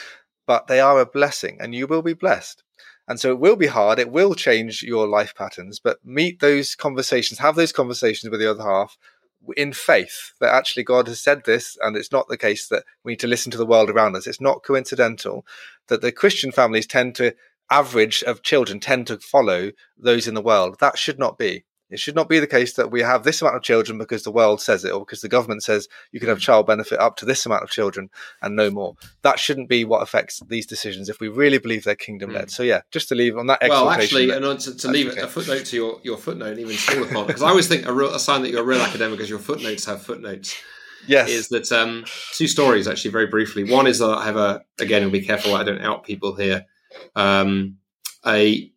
but they are a blessing, and you will be blessed. And so it will be hard. It will change your life patterns, but meet those conversations, have those conversations with the other half in faith that actually God has said this, and it's not the case that we need to listen to the world around us. It's not coincidental that the Christian families tend to average of children tend to follow those in the world. That should not be. It should not be the case that we have this amount of children because the world says it or because the government says you can have child benefit up to this amount of children and no more. That shouldn't be what affects these decisions if we really believe they're kingdom led. Mm. So yeah, just to leave on that. Well, actually, and to, to leave okay. a footnote to your, your footnote, even smaller point, because I always think a, real, a sign that you're a real academic is your footnotes have footnotes. Yes, is that um, two stories actually very briefly. One is that I have a again, and be careful I don't out people here. Um, a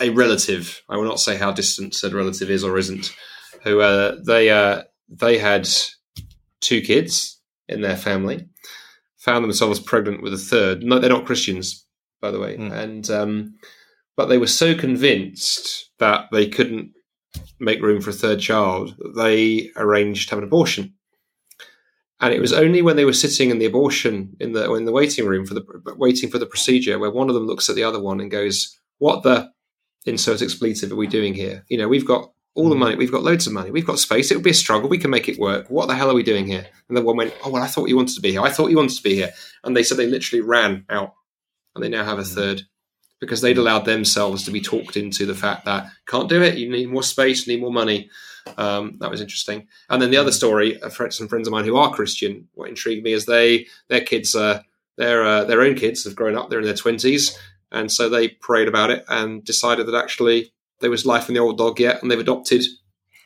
a relative. I will not say how distant said relative is or isn't. Who uh, they uh, they had two kids in their family, found themselves pregnant with a third. No, they're not Christians, by the way, mm. and um, but they were so convinced that they couldn't make room for a third child, they arranged to have an abortion. And it was only when they were sitting in the abortion in the in the waiting room for the waiting for the procedure where one of them looks at the other one and goes, "What the insert expletive are we doing here? You know, we've got all the hmm. money, we've got loads of money, we've got space. It would be a struggle. We can make it work. What the hell are we doing here? And the one went, Oh, well, I thought you wanted to be here. I thought you wanted to be here. And they said they literally ran out and they now have a hmm. third because they'd allowed themselves to be talked into the fact that can't do it. You need more space, you need more money. Um, that was interesting. And then the other story, some friends and friends of mine who are Christian, what intrigued me is they, their kids, uh, their, uh, their own kids have grown up. They're in their twenties and so they prayed about it and decided that actually there was life in the old dog yet, and they've adopted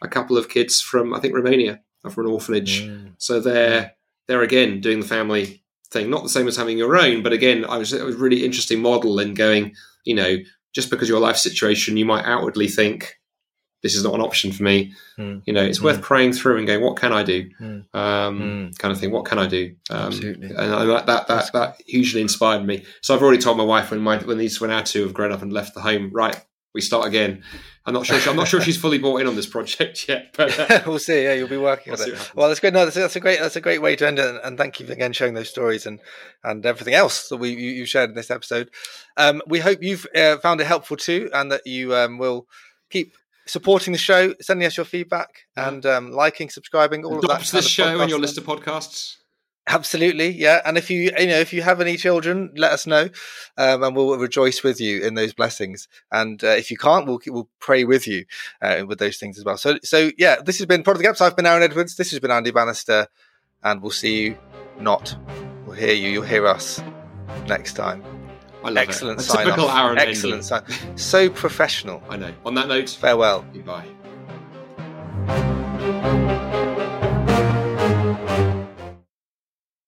a couple of kids from I think Romania from an orphanage. Mm. So they're they're again doing the family thing, not the same as having your own, but again, I was it was a really interesting model in going, you know, just because your life situation, you might outwardly think this is not an option for me. Mm. You know, it's mm. worth praying through and going, what can I do? Mm. Um, hmm. kind of thing. What can I do? Um, Absolutely. And I, that, that, that, that, hugely inspired me. So I've already told my wife when my, when these, when our two have grown up and left the home, right, we start again. I'm not sure. She, I'm not sure she's fully bought in on this project yet, but uh, we'll see. Yeah, you'll be working we'll on it. Well, that's good. No, that's, that's, a great. That's a great way to end it. And thank you again sharing those stories and and everything else that we you, you shared in this episode. Um, we hope you've uh, found it helpful too, and that you um, will keep supporting the show, sending us your feedback, yeah. and um, liking, subscribing, all Adopt of that. this show and your list of podcasts. Absolutely, yeah. And if you you know if you have any children, let us know, um, and we'll rejoice with you in those blessings. And uh, if you can't, we'll we'll pray with you uh, with those things as well. So so yeah, this has been Pod of the Gaps. I've been Aaron Edwards. This has been Andy Bannister, and we'll see you not. We'll hear you. You'll hear us next time. I love Excellent it. sign typical off. Aaron Excellent sign. So professional. I know. On that note, farewell. Goodbye.